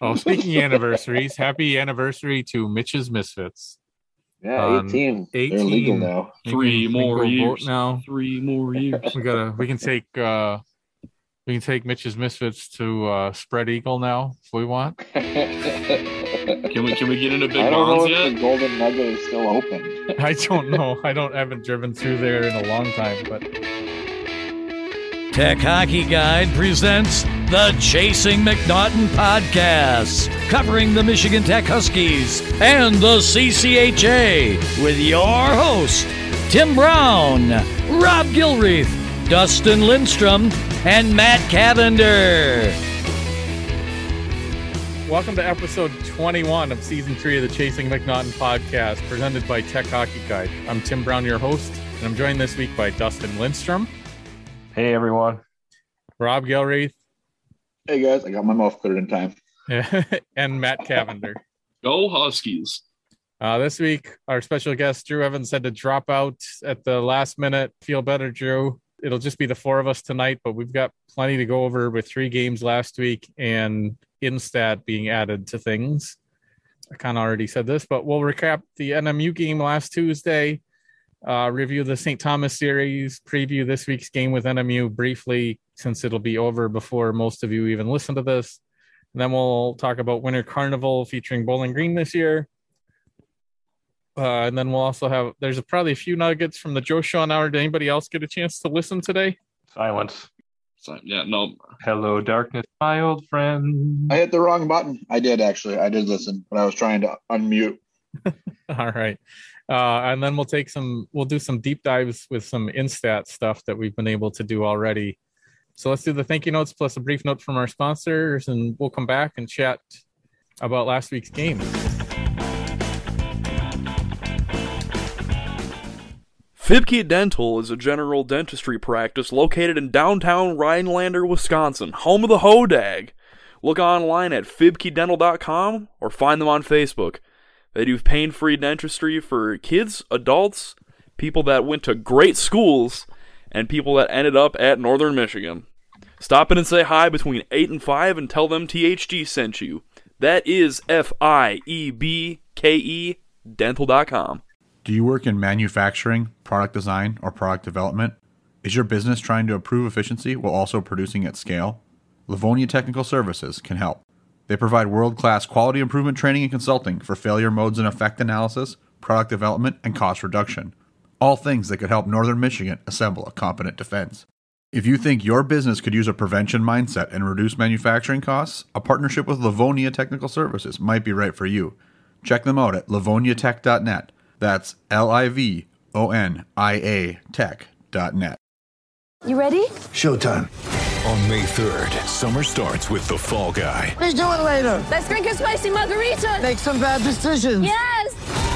Oh, speaking of anniversaries, happy anniversary to Mitch's Misfits. Yeah, Um, 18. They're legal now. We Three can- we can more go years. now. Three more years. We gotta. We can take. uh We can take Mitch's Misfits to uh Spread Eagle now if we want. Can we can we get into big I don't know if yet? the Golden Nugget is still open. I don't know. I don't haven't driven through there in a long time, but Tech Hockey Guide presents the Chasing McNaughton podcast, covering the Michigan Tech Huskies and the CCHA with your host, Tim Brown, Rob Gilreath, Dustin Lindstrom, and Matt Cavender. welcome to episode 21 of season three of the Chasing McNaughton podcast, presented by Tech Hockey Guide. I'm Tim Brown, your host, and I'm joined this week by Dustin Lindstrom, Hey everyone. Rob Gilreath, Hey guys, I got my mouth cleared in time. and Matt Cavender. Go Huskies. Uh, this week, our special guest Drew Evans had to drop out at the last minute. Feel better, Drew. It'll just be the four of us tonight, but we've got plenty to go over with three games last week and Instat being added to things. I kind of already said this, but we'll recap the NMU game last Tuesday, uh, review the St. Thomas series, preview this week's game with NMU briefly, since it'll be over before most of you even listen to this. And then we'll talk about Winter Carnival featuring Bowling Green this year. Uh, and then we'll also have there's probably a few nuggets from the Joe Shawhan hour. Did anybody else get a chance to listen today? Silence. So, yeah, no. Hello, darkness, my old friend. I hit the wrong button. I did actually. I did listen, but I was trying to unmute. All right. Uh, and then we'll take some we'll do some deep dives with some instat stuff that we've been able to do already. So let's do the thank you notes plus a brief note from our sponsors, and we'll come back and chat about last week's game. Fiebke Dental is a general dentistry practice located in downtown Rhinelander, Wisconsin, home of the Hodag. Look online at fiebkedental.com or find them on Facebook. They do pain free dentistry for kids, adults, people that went to great schools, and people that ended up at Northern Michigan. Stop in and say hi between 8 and 5 and tell them THG sent you. That is F I E B K E dental.com. Do you work in manufacturing, product design, or product development? Is your business trying to improve efficiency while also producing at scale? Livonia Technical Services can help. They provide world class quality improvement training and consulting for failure modes and effect analysis, product development, and cost reduction. All things that could help Northern Michigan assemble a competent defense. If you think your business could use a prevention mindset and reduce manufacturing costs, a partnership with Livonia Technical Services might be right for you. Check them out at livoniatech.net. That's L I V O N I A tech.net. You ready? Showtime. On May 3rd, summer starts with The Fall Guy. Let's do it later. Let's drink a spicy margarita. Make some bad decisions. Yes.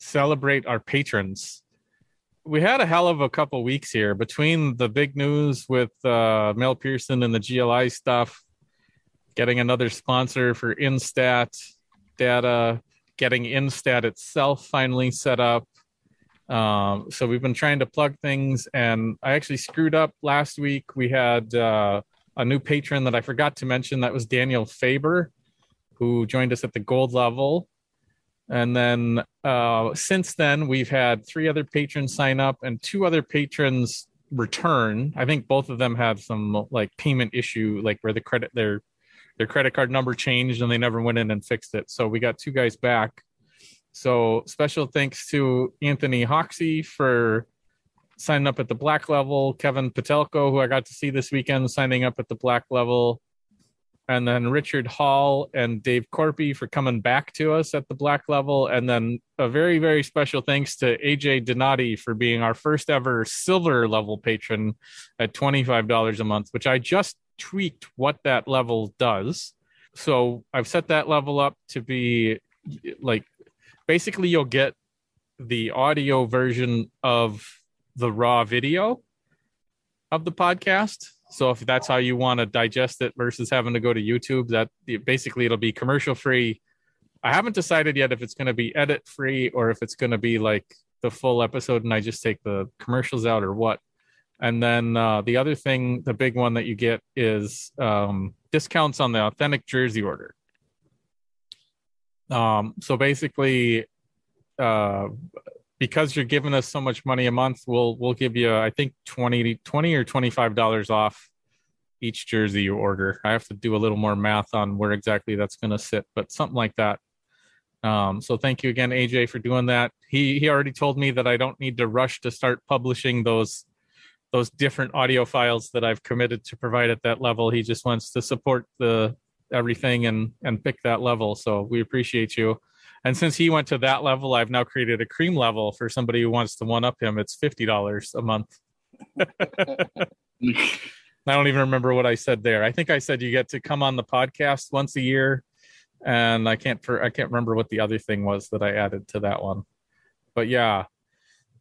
celebrate our patrons. We had a hell of a couple weeks here between the big news with uh, Mel Pearson and the GLI stuff, getting another sponsor for Instat data, getting Instat itself finally set up. Um, so we've been trying to plug things, and I actually screwed up last week. We had uh, a new patron that I forgot to mention. That was Daniel Faber who joined us at the gold level. And then uh, since then, we've had three other patrons sign up and two other patrons return. I think both of them had some like payment issue, like where the credit their their credit card number changed and they never went in and fixed it. So we got two guys back. So special thanks to Anthony Hoxie for signing up at the black level, Kevin Patelko, who I got to see this weekend, signing up at the black level, and then Richard Hall and Dave Corpy for coming back to us at the black level, and then a very very special thanks to AJ Donati for being our first ever silver level patron at twenty five dollars a month, which I just tweaked what that level does. so I've set that level up to be like basically you'll get the audio version of the raw video of the podcast. So if that's how you want to digest it versus having to go to YouTube, that basically it'll be commercial free. I haven't decided yet if it's going to be edit free or if it's going to be like the full episode and I just take the commercials out or what. And then uh, the other thing, the big one that you get is um, discounts on the authentic jersey order. Um, so basically, uh, because you're giving us so much money a month, we'll we'll give you I think 20, 20 or twenty five dollars off each jersey you order. I have to do a little more math on where exactly that's going to sit, but something like that. Um, so thank you again, AJ, for doing that. He he already told me that I don't need to rush to start publishing those those different audio files that I've committed to provide at that level. He just wants to support the everything and and pick that level. So we appreciate you. And since he went to that level, I've now created a cream level for somebody who wants to one up him. It's fifty dollars a month. I don't even remember what I said there. I think I said you get to come on the podcast once a year, and I can't for I can't remember what the other thing was that I added to that one. But yeah,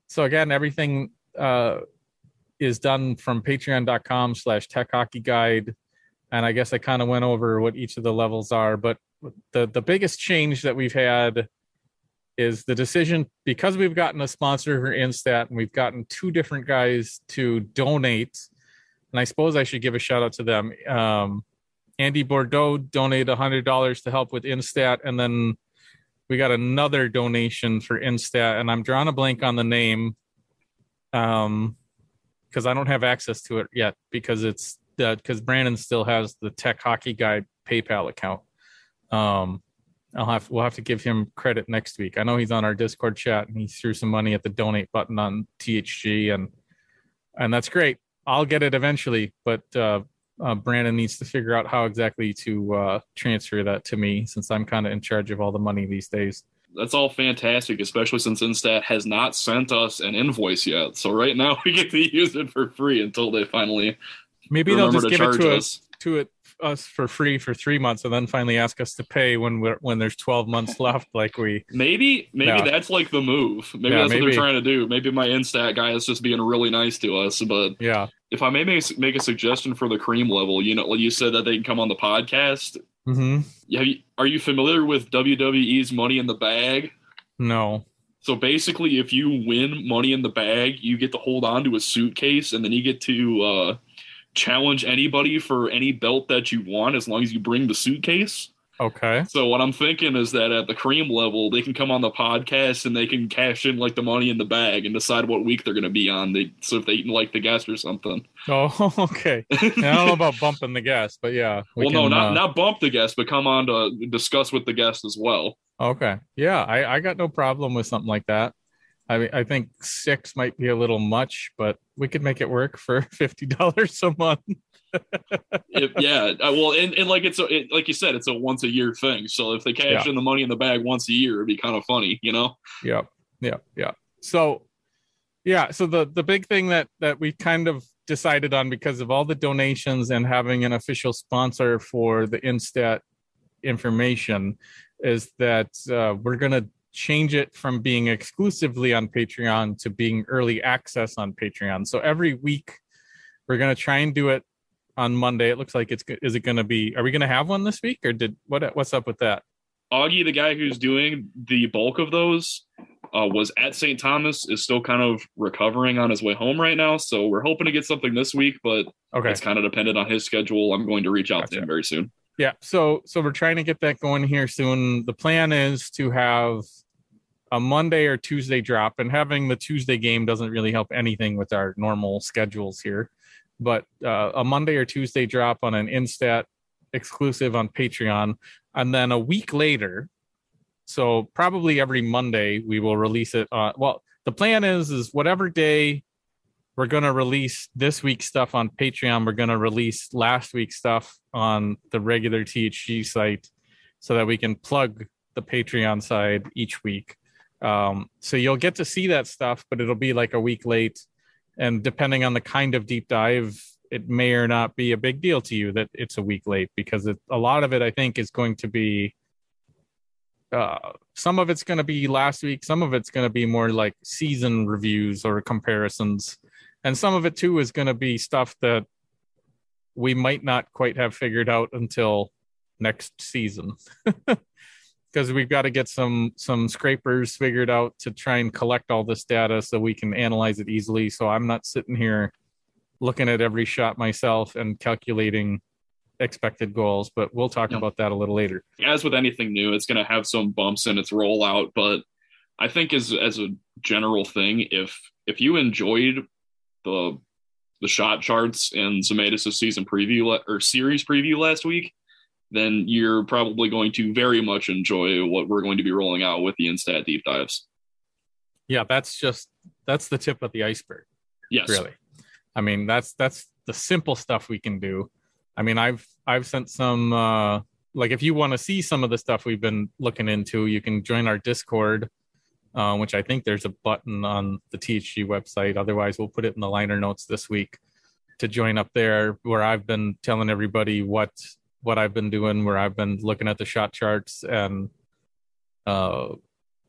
so again, everything uh, is done from patreon.com slash tech hockey guide and i guess i kind of went over what each of the levels are but the the biggest change that we've had is the decision because we've gotten a sponsor for instat and we've gotten two different guys to donate and i suppose i should give a shout out to them. Um, andy bordeaux donated a $100 to help with instat and then we got another donation for instat and i'm drawing a blank on the name um because I don't have access to it yet because it's because Brandon still has the Tech Hockey Guide PayPal account. Um, I'll have we'll have to give him credit next week. I know he's on our Discord chat and he threw some money at the donate button on THG and and that's great. I'll get it eventually, but uh, uh, Brandon needs to figure out how exactly to uh, transfer that to me since I'm kind of in charge of all the money these days that's all fantastic, especially since Instat has not sent us an invoice yet. So right now we get to use it for free until they finally maybe they'll just give it to us to it us for free for three months and then finally ask us to pay when we're when there's 12 months left like we maybe maybe that's like the move maybe yeah, that's maybe. what they're trying to do maybe my instat guy is just being really nice to us but yeah if i may make, make a suggestion for the cream level you know you said that they can come on the podcast Mm-hmm. You, are you familiar with WWE's Money in the Bag? No. So basically, if you win Money in the Bag, you get to hold on to a suitcase, and then you get to uh, challenge anybody for any belt that you want, as long as you bring the suitcase. Okay. So what I'm thinking is that at the cream level, they can come on the podcast and they can cash in like the money in the bag and decide what week they're going to be on. They so if they like the guest or something. Oh, okay. I don't know about bumping the guest, but yeah. We well, can, no, not uh... not bump the guest, but come on to discuss with the guest as well. Okay. Yeah, I I got no problem with something like that. I mean, I think six might be a little much, but we could make it work for fifty dollars a month if, yeah, uh, well, and, and like it's a, it, like you said, it's a once a year thing. So if they cash yeah. in the money in the bag once a year, it'd be kind of funny, you know? Yeah, yeah, yeah. So, yeah, so the the big thing that that we kind of decided on because of all the donations and having an official sponsor for the Instat information is that uh, we're gonna change it from being exclusively on Patreon to being early access on Patreon. So every week we're going to try and do it on Monday. It looks like it's is it going to be? Are we going to have one this week, or did what? What's up with that? Augie, the guy who's doing the bulk of those, uh, was at St. Thomas. Is still kind of recovering on his way home right now. So we're hoping to get something this week, but okay, it's kind of dependent on his schedule. I'm going to reach out gotcha. to him very soon. Yeah, so so we're trying to get that going here soon. The plan is to have a Monday or Tuesday drop, and having the Tuesday game doesn't really help anything with our normal schedules here but uh, a Monday or Tuesday drop on an Instat exclusive on Patreon, and then a week later, so probably every Monday we will release it. On, well, the plan is is whatever day we're going to release this week's stuff on Patreon, we're going to release last week's stuff on the regular THG site, so that we can plug the Patreon side each week. Um, so you'll get to see that stuff, but it'll be like a week late. And depending on the kind of deep dive it may or not be a big deal to you that it's a week late because it, a lot of it I think is going to be uh, some of it's going to be last week, some of it's going to be more like season reviews or comparisons, and some of it too is going to be stuff that we might not quite have figured out until next season. because we've got to get some some scrapers figured out to try and collect all this data so we can analyze it easily so i'm not sitting here looking at every shot myself and calculating expected goals but we'll talk Yeah. about that a little later as with anything new, it's going to have some bumps in its rollout. But I think as as a general thing, if if you enjoyed the the shot charts and Zemetis' season preview or series preview last week, then you're probably going to very much enjoy what we're going to be rolling out with the Instat deep dives. yeah that's just that's the tip of the iceberg Yes, really. I mean that's that's the simple stuff we can do. I mean i've i've sent some uh like if you want to see some of the stuff we've been looking into you can join our discord uh, which i think there's a button on the thg website. Otherwise we'll put it in the liner notes this week to join up there where i've been telling everybody what what i've been doing where i've been looking at the shot charts and uh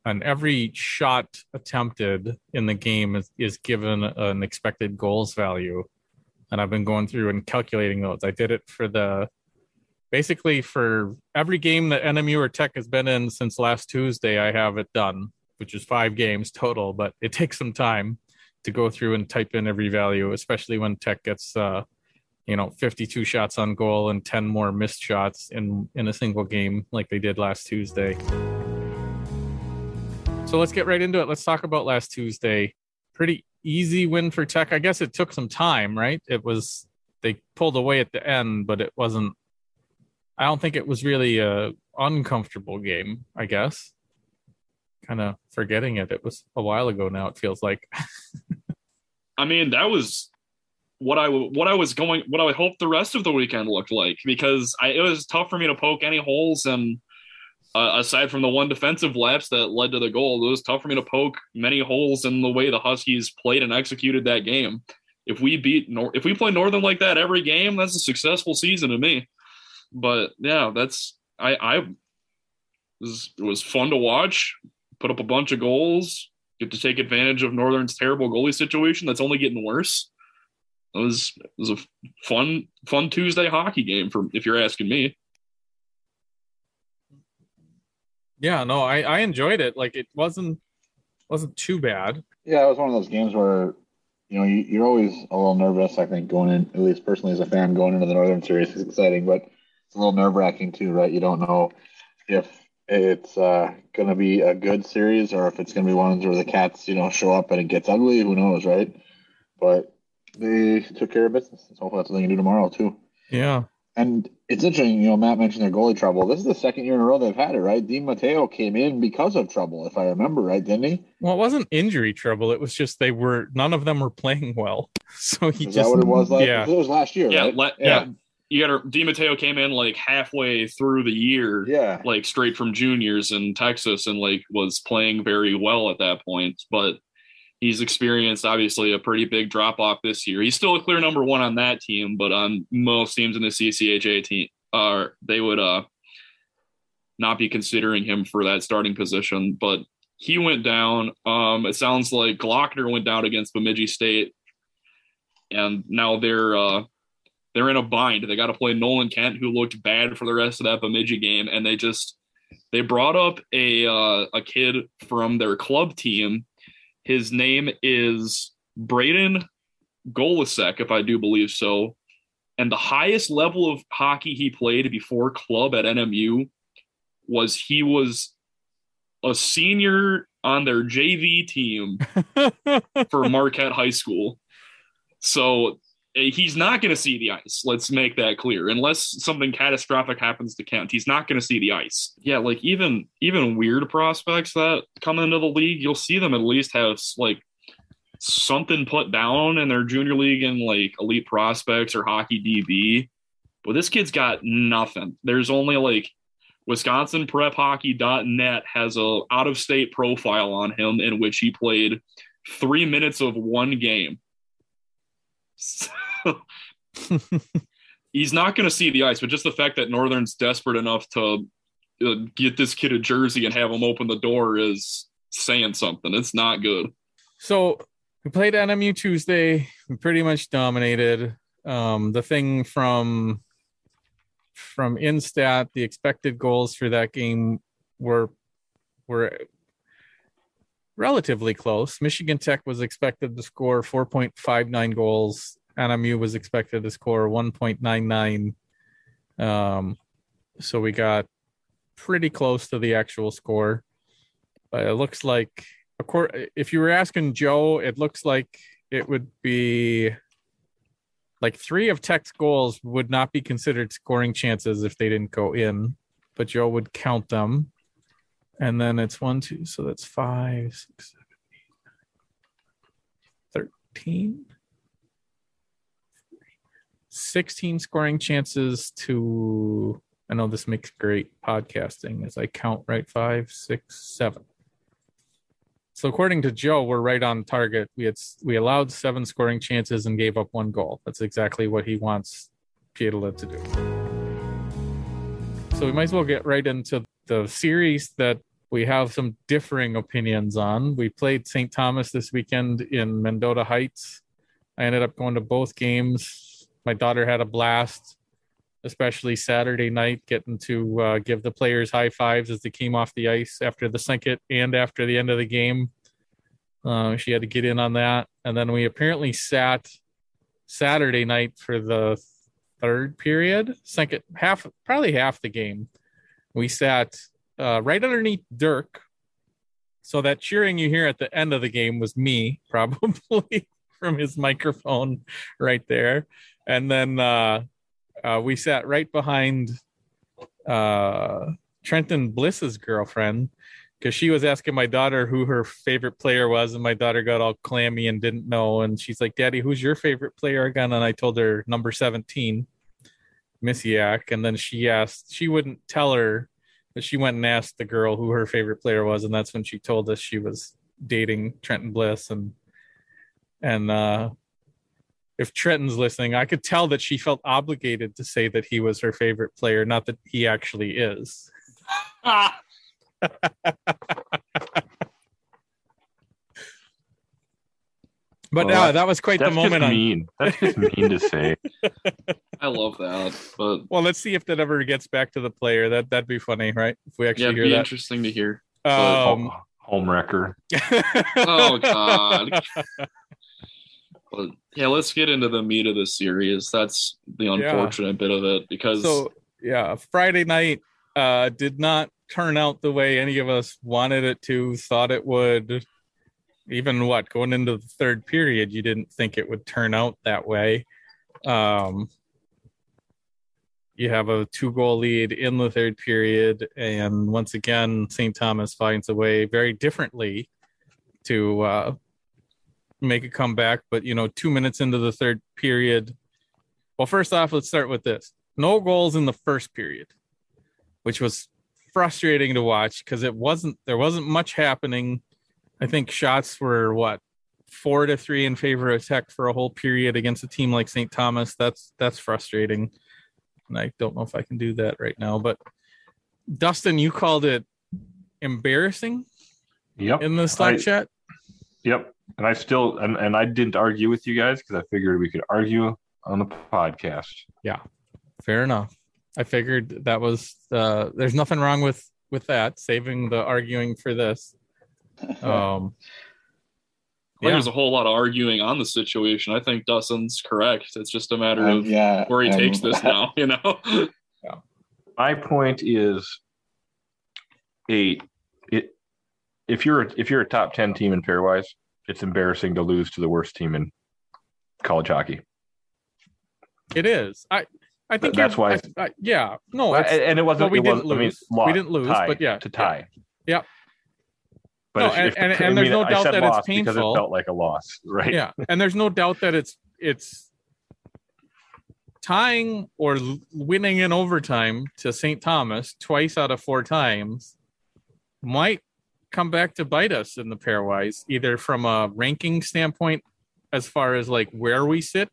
and every shot attempted in the game is, is given an expected goals value. And i've been going through and calculating those. I did it for the basically for every game that nmu or tech has been in since last tuesday i have it done which is five games total but it takes some time to go through and type in every value especially when tech gets uh you know 52 shots on goal and 10 more missed shots in in a single game like they did last tuesday so let's get right into it. Let's talk about last Tuesday. Pretty easy win for Tech. I guess it took some time, right? It was they pulled away at the end, but it wasn't. I don't think it was really a uncomfortable game. I guess. Kind of forgetting it. It was a while ago now. It feels like. I mean that was what I what I was going what I would hope the rest of the weekend looked like because I, it was tough for me to poke any holes and uh, aside from the one defensive lapse that led to the goal, it was tough for me to poke many holes in the way the Huskies played and executed that game. If we beat Nor- if we play Northern like that every game, that's a successful season to me. But yeah, that's I I was, it was fun to watch. Put up a bunch of goals. Get to take advantage of Northern's terrible goalie situation that's only getting worse. It was it was a fun fun Tuesday hockey game for if you're asking me. yeah, no, I I enjoyed it. Like it wasn't wasn't too bad. Yeah, it was one of those games where, you know, you, you're always a little nervous. I think going in, at least personally as a fan, going into the Northern Series is exciting, but it's a little nerve wracking too, right? You don't know if it's uh, going to be a good series or if it's going to be ones where the Cats, you know, show up and it gets ugly. Who knows, right? But they took care of business. So hopefully that's what they can do tomorrow too. Yeah. And it's interesting, you know, Matt mentioned their goalie trouble. This is the second year in a row they've had it, right? DiMatteo came in because of trouble, if I remember right, didn't he? Well, it wasn't injury trouble. It was just they were none of them were playing well. So he Is just that what it was like? yeah. It was last year, Yeah, right? le- yeah. You got to DiMatteo came in like halfway through the year, Yeah. like straight from juniors in Texas, and like was playing very well at that point. But he's experienced obviously a pretty big drop off this year. He's still a clear number one on that team, but on most teams in the CCHA team, uh, they would uh not be considering him for that starting position. But he went down. Um, it sounds like Glockner went down against Bemidji State, and now they're uh they're in a bind. They got to play Nolan Kent, who looked bad for the rest of that Bemidji game, and they just they brought up a uh, a kid from their club team. His name is Braden Golisek, if I do believe so. And the highest level of hockey he played before club at NMU was he was a senior on their JV team for Marquette High School. So he's not going to see the ice. Let's make that clear. Unless something catastrophic happens to Kent, he's not going to see the ice. Yeah, like even even weird prospects that come into the league, you'll see them at least have like something put down in their junior league and like elite prospects or hockey DB. But this kid's got nothing. There's only like Wisconsin Prep wisconsinprephockey.net has a out of state profile on him in which he played three minutes of one game. So, he's not going to see the ice, but just the fact that Northern's desperate enough to uh, get this kid a jersey and have him open the door is saying something. It's not good. So we played NMU Tuesday. We pretty much dominated. Um, the thing from from Instat, the expected goals for that game were were relatively close. Michigan Tech was expected to score 4.59 goals. NMU was expected to score 1.99. Um, so we got pretty close to the actual score. But it looks like, if you were asking Joe, it looks like it would be like three of Tech's goals would not be considered scoring chances if they didn't go in, but Joe would count them. And then it's one, two, so that's five, six, seven, eight, nine, 13. 16 scoring chances to I know this makes great podcasting as I count right five, six, seven. So according to Joe, we're right on target. We had we allowed seven scoring chances and gave up one goal. That's exactly what he wants Pietila to do. So we might as well get right into the series that we have some differing opinions on. We played St. Thomas this weekend in Mendota Heights. I ended up going to both games. My daughter had a blast especially Saturday night, getting to uh, give the players high fives as they came off the ice after the second and after the end of the game. Uh, she had to get in on that. And then we apparently sat Saturday night for the third period, second half, probably half the game. We sat uh, right underneath Dirk. So that cheering you hear at the end of the game was me, probably from his microphone right there. And then uh, uh, we sat right behind uh, Trenton Bliss's girlfriend because she was asking my daughter who her favorite player was, and my daughter got all clammy and didn't know. And she's like, "Daddy, who's your favorite player again?" And I told her number seventeen, Misiak. And then she asked, she wouldn't tell her, she went and asked the girl who her favorite player was, and that's when she told us she was dating Trenton Bliss and and uh if Trenton's listening, I could tell that she felt obligated to say that he was her favorite player, not that he actually is. but well, uh, that was quite the moment. That's just mean. On... That's just mean to say. I love that, but well, let's see if that ever gets back to the player. That that'd be funny, right? If we actually yeah, hear that, interesting to hear. Um, home wrecker. oh God. But yeah, let's get into the meat of the series. That's the unfortunate yeah. bit of it because so yeah, Friday night uh did not turn out the way any of us wanted it to, thought it would. Even what going into the third period, you didn't think it would turn out that way. Um, you have a two goal lead in the third period, and once again, St. Thomas finds a way very differently to uh, make a comeback. But you know, two minutes into the third period. Well, first off, let's start with this: no goals in the first period, which was frustrating to watch because it wasn't there wasn't much happening. I think shots were what four to three in favor of Tech for a whole period against a team like St. Thomas. That's that's frustrating, and I don't know if I can do that right now. But Dustin, you called it embarrassing. Yep. In the Slack I, chat. Yep and I still and, and I didn't argue with you guys because I figured we could argue on the podcast. Yeah, fair enough. I figured that was uh, there's nothing wrong with with that. Saving the arguing for this. Um, yeah. there's a whole lot of arguing on the situation. I think Dustin's correct. It's just a matter um, of yeah, where he um, takes this now. You know. yeah. My point is, a it if you're if you're a top ten team in pairwise, it's embarrassing to lose to the worst team in college hockey. It is. I I think that's why. I, I, yeah. No. and it wasn't. Well, we it didn't was, lose. I mean, we didn't lose, tie, but yeah, to tie. Yeah. yeah. But no, if, and, if and, the, and there's mean, no doubt that it's painful because it felt like a loss, right? Yeah, and there's no doubt that it's it's tying or winning in overtime to St. Thomas twice out of four times might come back to bite us in the pairwise, either from a ranking standpoint, as far as like where we sit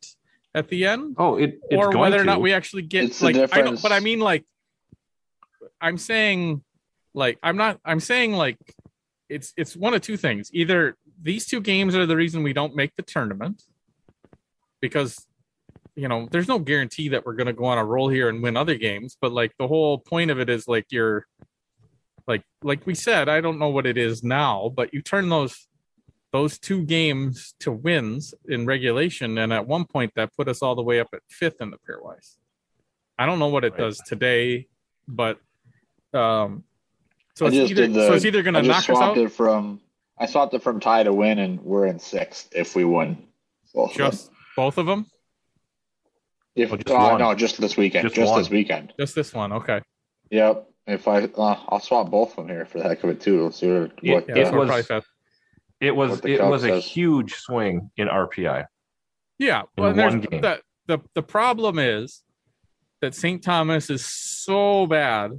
at the end, Oh, it, it's or going whether or not we actually get It's like I don't, but I mean like I'm saying like I'm not I'm saying like it's it's one of two things. Either these two games are the reason we don't make the tournament because you know there's no guarantee that we're going to go on a roll here and win other games, but like the whole point of it is like you're like like we said, I don't know what it is now, but you turn those those two games to wins in regulation, and at one point that put us all the way up at fifth in the pairwise. I don't know what it Right. does today, but um, so it's just either the, so it's either going to I just knock us out it from I swapped it from tie to win, and we're in sixth if we win. Both of them. just both of them, if Oh, just uh, no, just this weekend, Just just, this weekend. just this one. Okay, Yep. If I uh, I'll swap both of them here for the heck of it too. Let's see what, Yeah, what yeah, It uh, we're was- probably. It was it was a says. huge swing in RPI. Yeah, in well, there's one game. the, the the problem is that St. Thomas is so bad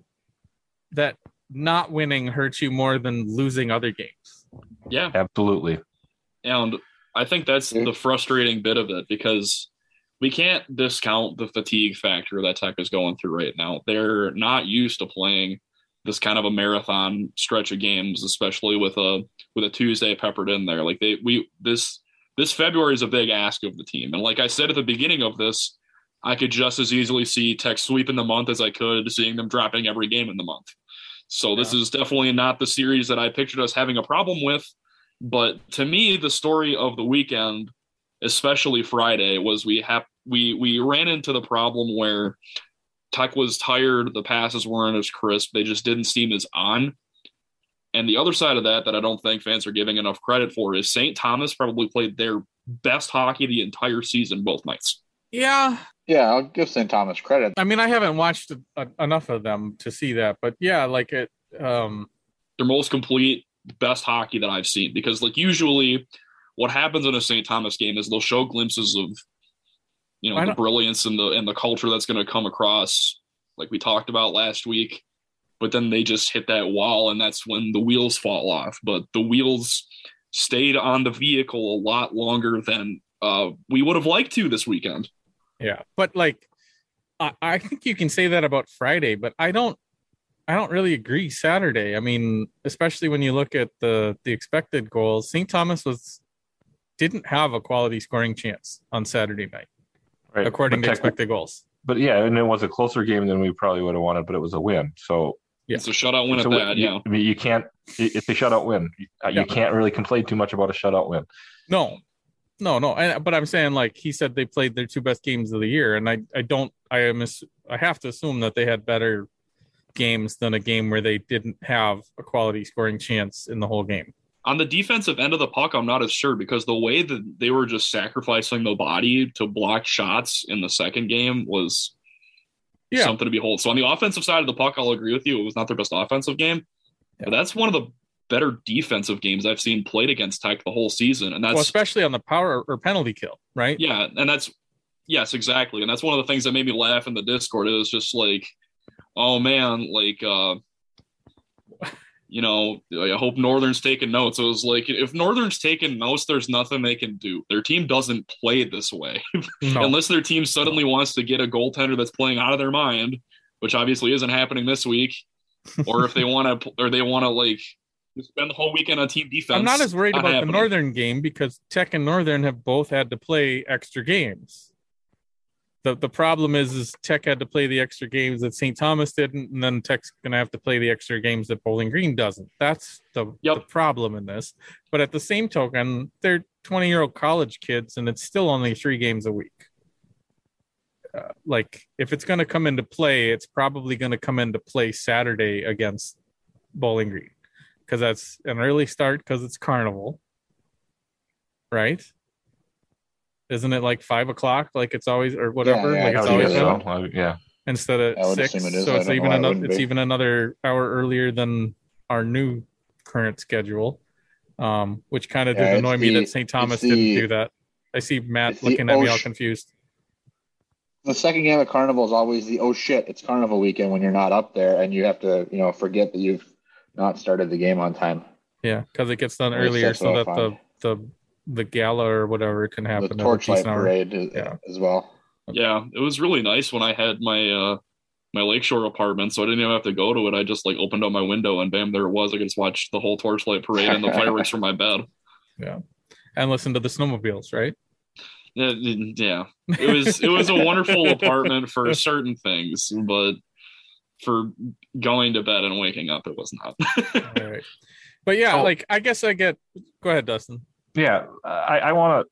that not winning hurts you more than losing other games. Yeah. Absolutely. And I think that's the frustrating bit of it because we can't discount the fatigue factor that Tech is going through right now. They're not used to playing this kind of a marathon stretch of games, especially with a with a Tuesday peppered in there. Like they we this this February is a big ask of the team. And like I said at the beginning of this, I could just as easily see Tech sweeping the month as I could seeing them dropping every game in the month. So this is definitely not the series that I pictured us having a problem with. But to me, the story of the weekend, especially Friday, was we have we we ran into the problem where Tech was tired, the passes weren't as crisp, they just didn't seem as on. And the other side of that, that I don't think fans are giving enough credit for, is St. Thomas probably played their best hockey the entire season, both nights. Yeah, yeah, I'll give St. Thomas credit. I mean, I haven't watched a, enough of them to see that, but yeah, like it. Um, their most complete, best hockey that I've seen. Because like usually, what happens in a St. Thomas game is they'll show glimpses of, you know, the brilliance and the and the culture that's going to come across, like we talked about last week. But then they just hit that wall, and that's when the wheels fall off. But the wheels stayed on the vehicle a lot longer than uh, we would have liked to this weekend. Yeah, but like, I, I think you can say that about Friday, but I don't. I don't really agree. Saturday. I mean, especially when you look at the the expected goals, St. Thomas was didn't have a quality scoring chance on Saturday night, Right. according but to expected goals. But yeah, and it was a closer game than we probably would have wanted, but it was a win. So Yeah. It's a shutout win it's at a that. You- Yeah, I mean, you can't. It's a shutout win. Uh, Yeah. You can't really complain too much about a shutout win. No, no, no. And, but I'm saying like he said they played their two best games of the year, and I I don't I am I have to assume that they had better games than a game where they didn't have a quality scoring chance in the whole game. on the defensive end of the puck, I'm not as sure because the way that they were just sacrificing the body to block shots in the second game was Yeah. something to behold. So on the offensive side of the puck, I'll agree with you. It was not their best offensive game, but that's one of the better defensive games I've seen played against Tech the whole season, and that's well, especially on the power or penalty kill, right? yeah, and that's yes, exactly, and that's one of the things that made me laugh in the Discord. It was just like, oh man, like uh you know, I hope Northern's taking notes. It was like if Northern's taking notes, there's nothing they can do. Their team doesn't play this way No. unless their team suddenly wants to get a goaltender that's playing out of their mind, which obviously isn't happening this week, or if they want to, or they want to like spend the whole weekend on team defense. I'm not as worried Not about happening. the Northern game because Tech and Northern have both had to play extra games. The the problem is is Tech had to play the extra games that St. Thomas didn't, and then Tech's gonna have to play the extra games that Bowling Green doesn't. That's the, the problem in this. But at the same token, they're 20 year old college kids, and it's still only three games a week. Uh, like if it's going to come into play, it's probably going to come into play Saturday against Bowling Green because that's an early start because it's carnival, right? Isn't it like five o'clock, like it's always or whatever? yeah, like it's always so. I- yeah. instead of six. it. So it's even another. It's be. even another hour earlier than our new current schedule, um, which kind of Yeah, did annoy me that St. Thomas it's didn't do that. I see Matt looking at me all confused. The second game at Carnival is always the oh shit, it's Carnival weekend when you're not up there and you have to, you know, forget that you've not started the game on time. Yeah, because it gets done At earlier so that the the the gala or whatever can happen. at a torchlight parade as, Yeah. as well. Yeah, it was really nice when I had my uh my lakeshore apartment, so I didn't even have to go to it. I just like opened up my window and bam, there it was. I could just watch the whole torchlight parade and the fireworks from my bed. Yeah, and listen to the snowmobiles, right? Yeah, yeah. It was it was a wonderful apartment for certain things, but for going to bed and waking up, it was not. All right. But yeah, Oh. like I guess I get. Go ahead, Dustin. Yeah, I, I want to.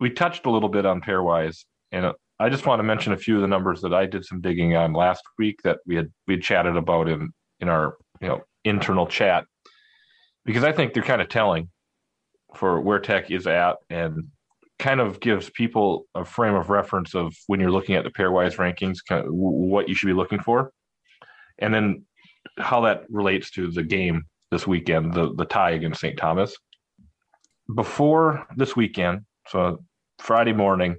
We touched a little bit on pairwise, and uh, I just want to mention a few of the numbers that I did some digging on last week that we had we had chatted about in in our you know internal chat, because I think they're kind of telling for where tech is at and kind of gives people a frame of reference of when you're looking at the pairwise rankings, kind of what you should be looking for, and then how that relates to the game this weekend, the the tie against St. Thomas before this weekend, so Friday morning,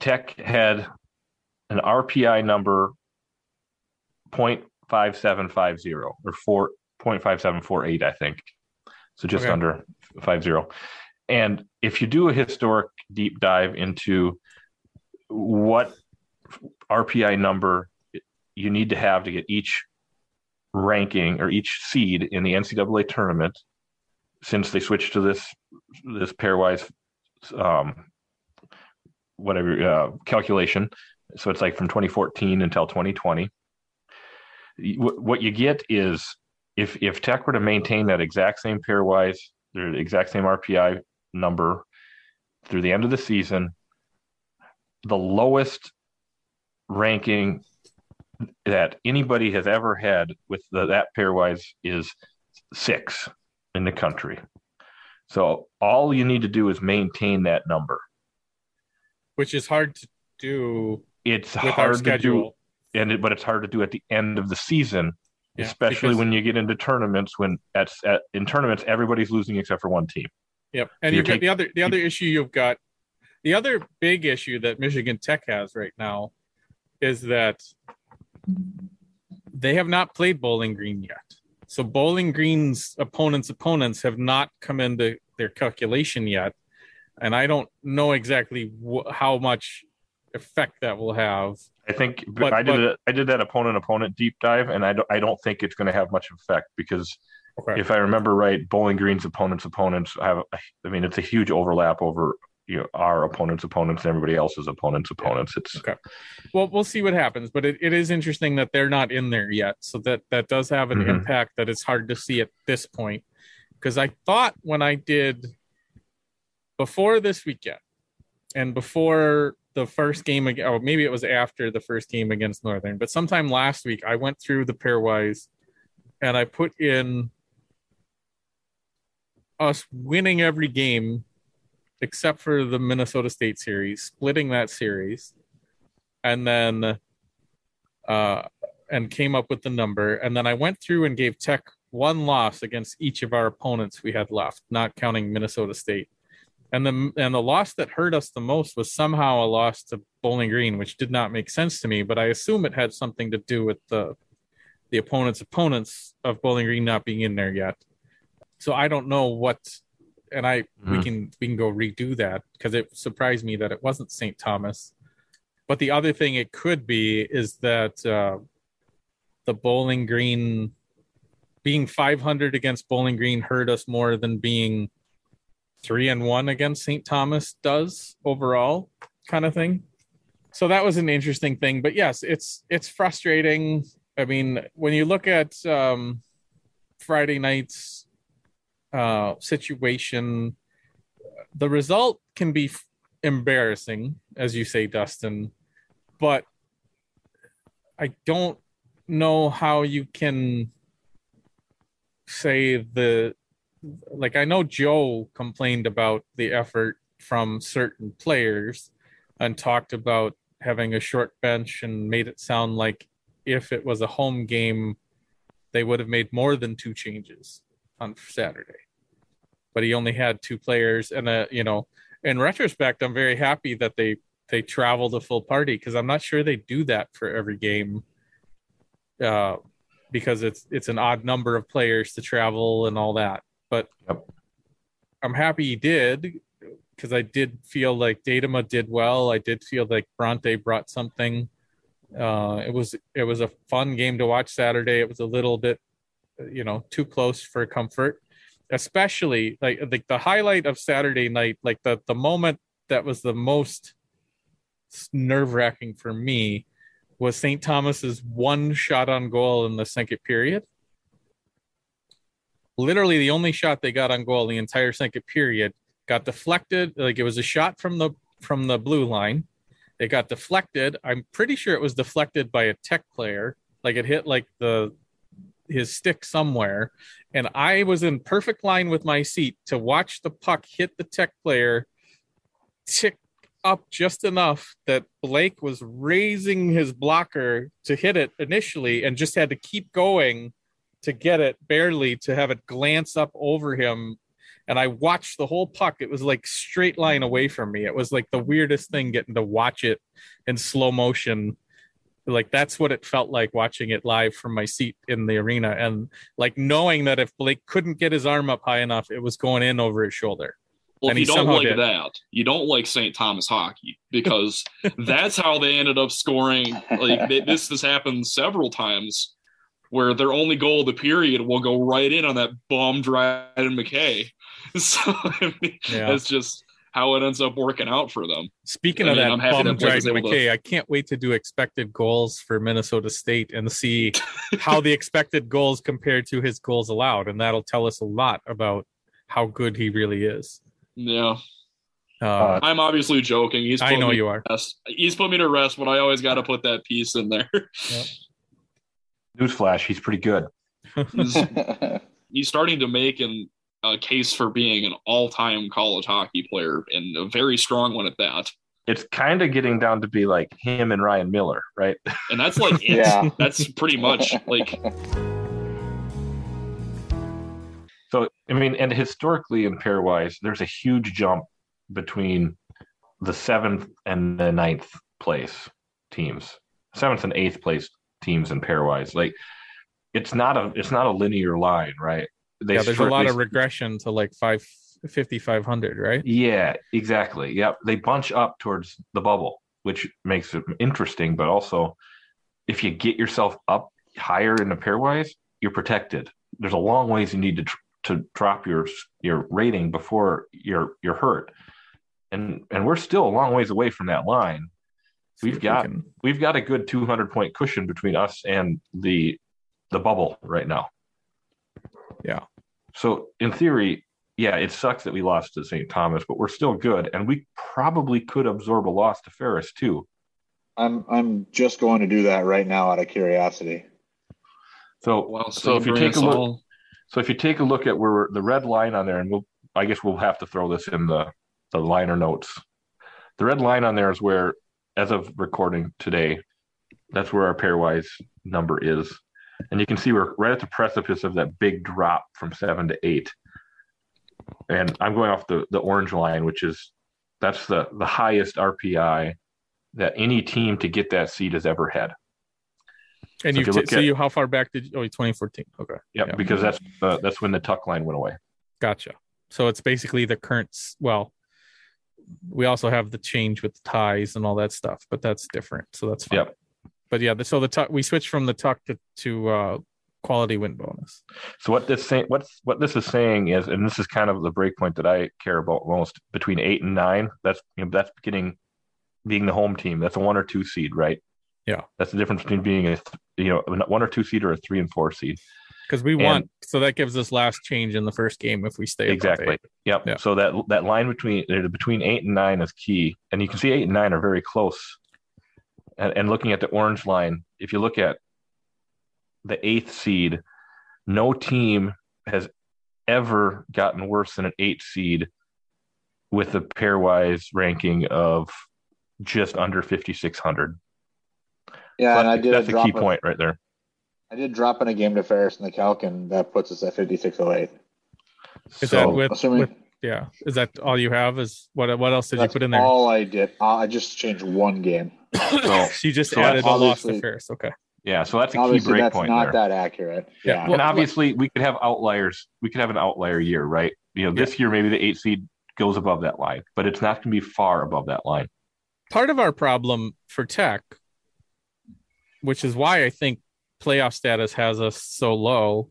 Tech had an RPI number 0.5750 or 4 0.5748, I think. So just Okay. under 50. And if you do a historic deep dive into what RPI number you need to have to get each ranking or each seed in the NCAA tournament, since they switched to this this pairwise um, whatever uh, calculation, so it's like from 2014 until 2020. Wh- What you get is if if Tech were to maintain that exact same pairwise, the exact same RPI number through the end of the season, the lowest ranking that anybody has ever had with the, that pairwise is six in the country. So all you need to do is maintain that number. Which is hard to do It's hard to do, and it, but it's hard to do at the end of the season, Yeah, especially because- when you get into tournaments. When at, at in tournaments, everybody's losing except for one team. Yep. And you've got the other the other issue you've got the other big issue that Michigan Tech has right now is that they have not played Bowling Green yet. So Bowling Green's opponents' opponents have not come into their calculation yet, and I don't know exactly wh- how much effect that will have. I think But- I did but- a, I did that opponent opponent deep dive, and I don't I don't think it's going to have much effect because Okay. if I remember right, Bowling Green's opponents opponents have I mean it's a huge overlap over you know our opponents opponents and everybody else's opponents opponents. It's Okay. Well, we'll see what happens, but it, it is interesting that they're not in there yet. So that that does have an Mhm. impact that it's hard to see at this point. Because I thought when I did before this weekend and before the first game again, or maybe it was after the first game against Northern, but sometime last week I went through the pairwise and I put in us winning every game except for the Minnesota State series, splitting that series, and then uh and came up with the number. And then I went through and gave Tech one loss against each of our opponents we had left, not counting Minnesota State. And the and the loss that hurt us the most was somehow a loss to Bowling Green, which did not make sense to me, but I assume it had something to do with the the opponent's opponents of Bowling Green not being in there yet. So I don't know what and I we Mhm. can we can go redo that because it surprised me that it wasn't St. Thomas. But the other thing it could be is that uh, the Bowling Green being 500 against Bowling Green hurt us more than being three and one against St. Thomas does overall, kind of thing. So that was an interesting thing. But yes, it's it's frustrating. I mean, when you look at um, Friday night's uh, situation, the result can be embarrassing, as you say, Dustin. But I don't know how you can say the like I know Joe complained about the effort from certain players and talked about having a short bench and made it sound like if it was a home game they would have made more than two changes on Saturday. But he only had two players and uh you know in retrospect I'm very happy that they they traveled a full party because I'm not sure they do that for every game. Uh because it's it's an odd number of players to travel and all that. But Yep. I'm happy he did because I did feel like Datama did well. I did feel like Bronte brought something. Uh, it was it was a fun game to watch Saturday. It was a little bit, you know, too close for comfort, especially like the highlight of Saturday night, like the the moment that was the most nerve wracking for me was St. Thomas's one shot on goal in the second period. Literally, the only shot they got on goal the entire second period got deflected. Like it was a shot from the from the blue line. It got deflected. I'm pretty sure it was deflected by a tech player. Like it hit like the his stick somewhere, and I was in perfect line with my seat to watch the puck hit the tech player, tick up just enough that Blake was raising his blocker to hit it initially, and just had to keep going to get it barely to have it glance up over him and I watched the whole puck. It was like straight line away from me. It was like the weirdest thing getting to watch it in slow motion. Like that's what it felt like watching it live from my seat in the arena, and like knowing that if Blake couldn't get his arm up high enough, it was going in over his shoulder. Well, And if you don't like did. that, you don't like St. Thomas hockey because that's how they ended up scoring. Like they, this has happened several times where their only goal of the period will go right in on that bum Dryden McKay. So I mean, Yeah. that's just how it ends up working out for them. Speaking I of mean, that I'm happy bum that Blake was to- McKay, I can't wait to do expected goals for Minnesota State and see how the expected goals compare to his goals allowed, and that'll tell us a lot about how good he really is. Yeah, Uh, I'm obviously joking. He's I put know me you to are. rest. He's put me to rest, but I always got to put that piece in there. Newsflash, he's pretty good. he's, he's starting to make an, a case for being an all-time college hockey player and a very strong one at that. It's kind of getting down to be like him and Ryan Miller, right? And that's like it. Yeah. That's pretty much like So I mean, and historically and pairwise, there's a huge jump between the seventh and the ninth place teams, seventh and eighth place teams in pairwise. Like it's not a it's not a linear line, right? They yeah, there's a lot they- of regression to like five fifty five hundred, right? Yeah, exactly. Yep. They bunch up towards the bubble, which makes it interesting, but also if you get yourself up higher in the pairwise, you're protected. There's a long ways you need to tr- to drop your your rating before you're you're hurt. And and we're still a long ways away from that line. We've we got can- we've got a good 200 point cushion between us and the the bubble right now. Yeah. So in theory, yeah, it sucks that we lost to St. Thomas, but we're still good, and we probably could absorb a loss to Ferris too. I'm I'm just going to do that right now out of curiosity. So wow. so if you take a look, so if you take a look at where we're- the red line on there, and we'll I guess we'll have to throw this in the the liner notes. The red line on there is where, as of recording today, that's where our pairwise number is, and you can see we're right at the precipice of that big drop from seven to eight. And I'm going off the the orange line, which is that's the the highest RPI that any team to get that seed has ever had. And So you t- so you how far back did you, oh 2014 okay Yep, Yeah. because that's uh, that's when the tuck line went away. gotcha so it's basically the current well we also have the change with the ties and all that stuff but that's different so that's fine Yep. But yeah so the tuck we switched from the tuck to, to uh quality win bonus So what this saying, what's what this is saying is, and this is kind of the breakpoint that I care about most between eight and nine. That's you know, that's getting being the home team. That's a one or two seed, right? Yeah. That's the difference between being a you know one or two seed or a three and four seed. because we And- want so that gives us last change in the first game if we stay exactly. Yep. Yeah. So that that line between between eight and nine is key, and you can see eight and nine are very close. And, and looking at the orange line, if you look at the eighth seed, no team has ever gotten worse than an eight seed with a pairwise ranking of just under 5600 Yeah, and I did that's a drop key point right there I did drop in a game to Ferris in the calc, and that puts us at 5608. is so that with, assuming- with yeah is that all you have is what what else did you put in there all I did. Uh, I just changed one game. So she just so added a loss to Ferris okay yeah so that's a key Obviously, break that's point not there that accurate. Yeah, Yeah. well- and obviously we could have outliers we could have an outlier year right You know, this year maybe the eight seed goes above that line, but it's not going to be far above that line. Part of our problem for Tech, which is why I think playoff status has us so low,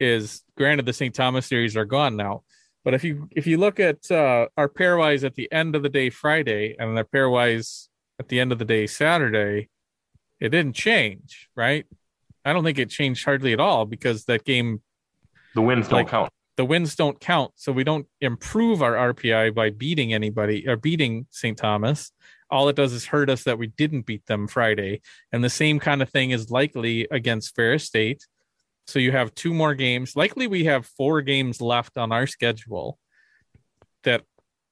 is granted the St. Thomas series are gone now. But if you if you look at uh, our pairwise at the end of the day Friday and our pairwise at the end of the day Saturday, it didn't change, right? I don't think it changed hardly at all because that game The wins don't count. the wins don't count, so we don't improve our RPI by beating anybody or beating St. Thomas. All it does is hurt us that we didn't beat them Friday, and the same kind of thing is likely against Ferris State. So you have two more games. Likely, we have four games left on our schedule that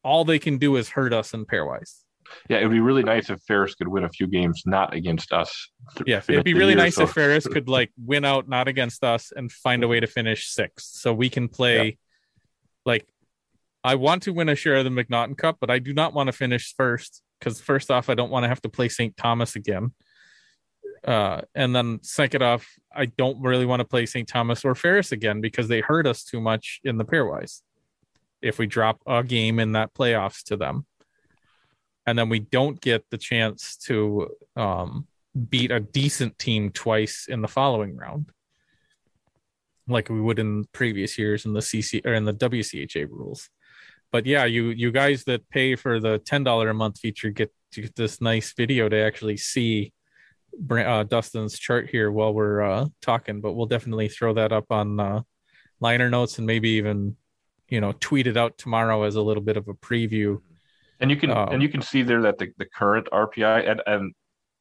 all they can do is hurt us in pairwise. Yeah, it would be really nice if Ferris could win a few games not against us. Yeah, it'd be really nice so- if Ferris could like win out not against us and find a way to finish sixth, so we can play. Like, I want to win a share of the McNaughton Cup, but I do not want to finish first because first off, I don't want to have to play St. Thomas again. Uh, and then second off, I don't really want to play St. Thomas or Ferris again because they hurt us too much in the pairwise. If we drop a game in that playoffs to them, and then we don't get the chance to um, beat a decent team twice in the following round, like we would in previous years in the CC or in the WCHA rules. But yeah, you you guys that pay for the ten dollar a month feature get get this nice video to actually see uh, Dustin's chart here while we're uh, talking. But we'll definitely throw that up on uh, liner notes and maybe even you know tweet it out tomorrow as a little bit of a preview. And you can Um, and you can see there that the, the current RPI and and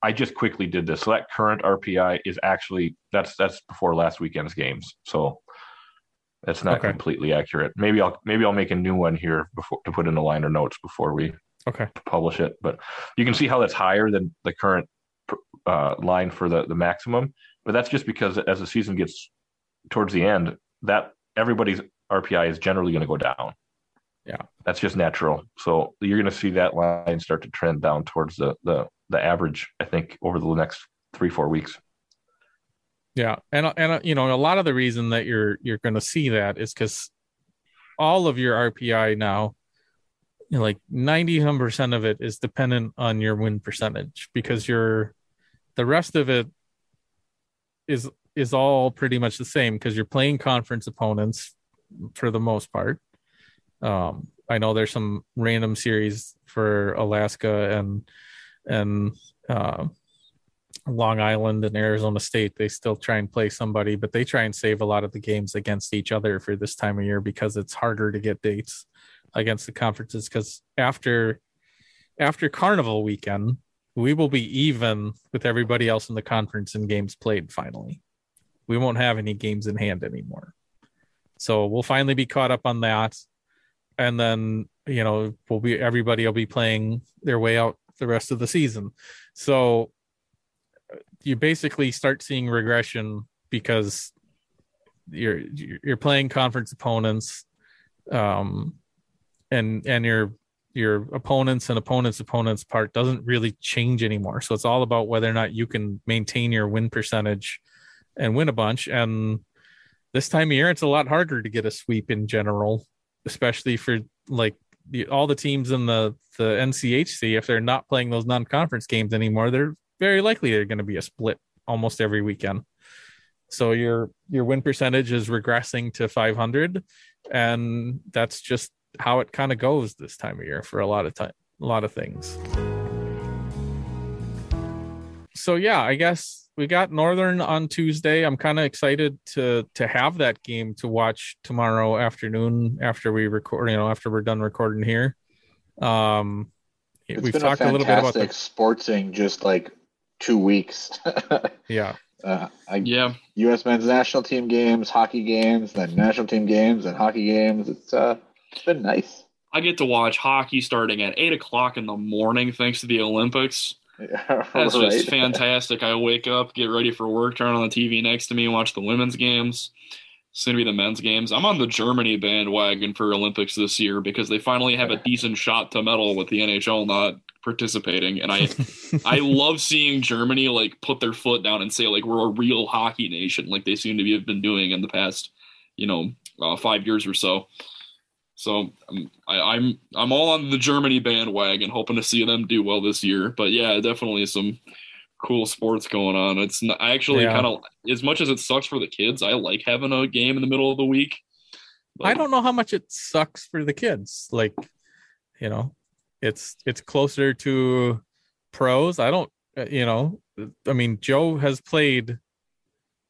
I just quickly did this. So that current RPI is actually that's that's before last weekend's games. So that's not Okay. completely accurate. Maybe I'll maybe I'll make a new one here before to put in the liner notes before we Okay. publish it. But you can see how that's higher than the current uh, line for the the maximum. But that's just because as the season gets towards the end, that everybody's RPI is generally going to go down. Yeah. That's just natural. So you're going to see that line start to trend down towards the the the average. I think over the next three four weeks. Yeah, and and you know a lot of the reason that you're you're going to see that is because all of your RPI now, you know, like ninety some percent of it is dependent on your win percentage because you're, the rest of it is is all pretty much the same because you're playing conference opponents for the most part. Um, I know there's some random series for Alaska and and uh, Long Island and Arizona State, they still try and play somebody, but they try and save a lot of the games against each other for this time of year because it's harder to get dates against the conferences. Because after after Carnival weekend, we will be even with everybody else in the conference in games played. Finally, we won't have any games in hand anymore, so we'll finally be caught up on that, and then you know we'll be everybody will be playing their way out the rest of the season. So you basically start seeing regression because you're you're playing conference opponents um and and your your opponents and opponents opponents part doesn't really change anymore. So it's all about whether or not you can maintain your win percentage and win a bunch. And this time of year it's a lot harder to get a sweep in general especially for like the, all the teams in the the NCHC if they're not playing those non-conference games anymore they're very likely they're going to be a split almost every weekend. So your your win percentage is regressing to 500, and that's just how it kind of goes this time of year for a lot of time, a lot of things. So yeah, I guess we got Northern on Tuesday. I'm kind of excited to to have that game to watch tomorrow afternoon after we record. You know, after we're done recording here. Um, It's we've been talked a, a, little bit about fantastic the sportsing just like two weeks. yeah. Uh, I, Yeah, U.S. men's national team games, hockey games, then national team games and hockey games. It's uh, it's been nice. I get to watch hockey starting at eight o'clock in the morning thanks to the Olympics. That's Right? just fantastic. I wake up, get ready for work, turn on the TV next to me, watch the women's games. Soon to be the men's games. I'm on the Germany bandwagon for Olympics this year because they finally have a decent shot to medal with the NHL not participating, and I I love seeing Germany like put their foot down and say like we're a real hockey nation, like they seem to be have been doing in the past, you know, uh, five years or so. So I'm I, I'm I'm all on the Germany bandwagon, hoping to see them do well this year. But yeah, definitely some cool sports going on. It's not, I actually Yeah. kind of as much as it sucks for the kids, I like having a game in the middle of the week. I don't know how much it sucks for the kids. Like, you know, it's it's closer to pros. I don't, uh, you know, I mean, Joe has played.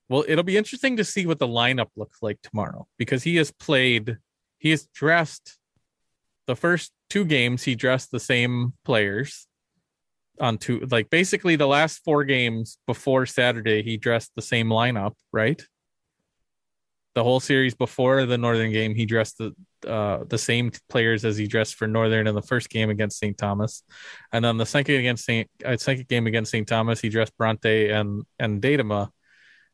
Well, it'll be interesting to see what the lineup looks like tomorrow because he has played. He has dressed the first two games. He dressed the same players on two. Like basically, the last four games before Saturday, he dressed the same lineup, right? the whole series before the Northern game, he dressed the uh, the same players as he dressed for Northern in the first game against St. Thomas, and then the second against St. Uh, second game against St. Thomas, he dressed Bronte and and Datama.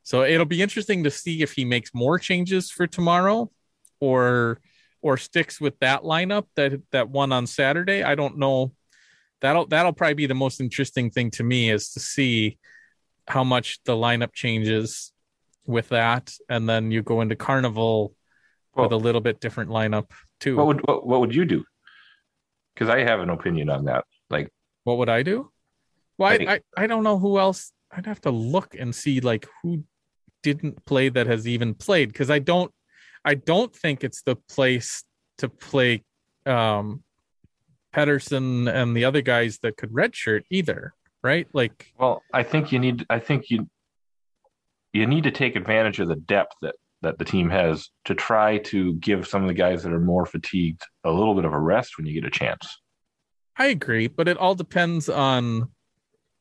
So it'll be interesting to see if he makes more changes for tomorrow, or or sticks with that lineup that that won on Saturday. I don't know. That'll that'll probably be the most interesting thing to me is to see how much the lineup changes with that, and then you go into Carnival with a little bit different lineup too. What would what, what would you do? Because I have an opinion on that. Like, what would I do? Well, I, I I don't know who else. I'd have to look and see like who didn't play that has even played because I don't I don't think it's the place to play um Pedersen and the other guys that could redshirt either, right? Like well, I think you need. I think you you need to take advantage of the depth that that the team has to try to give some of the guys that are more fatigued a little bit of a rest when you get a chance. I agree, but it all depends on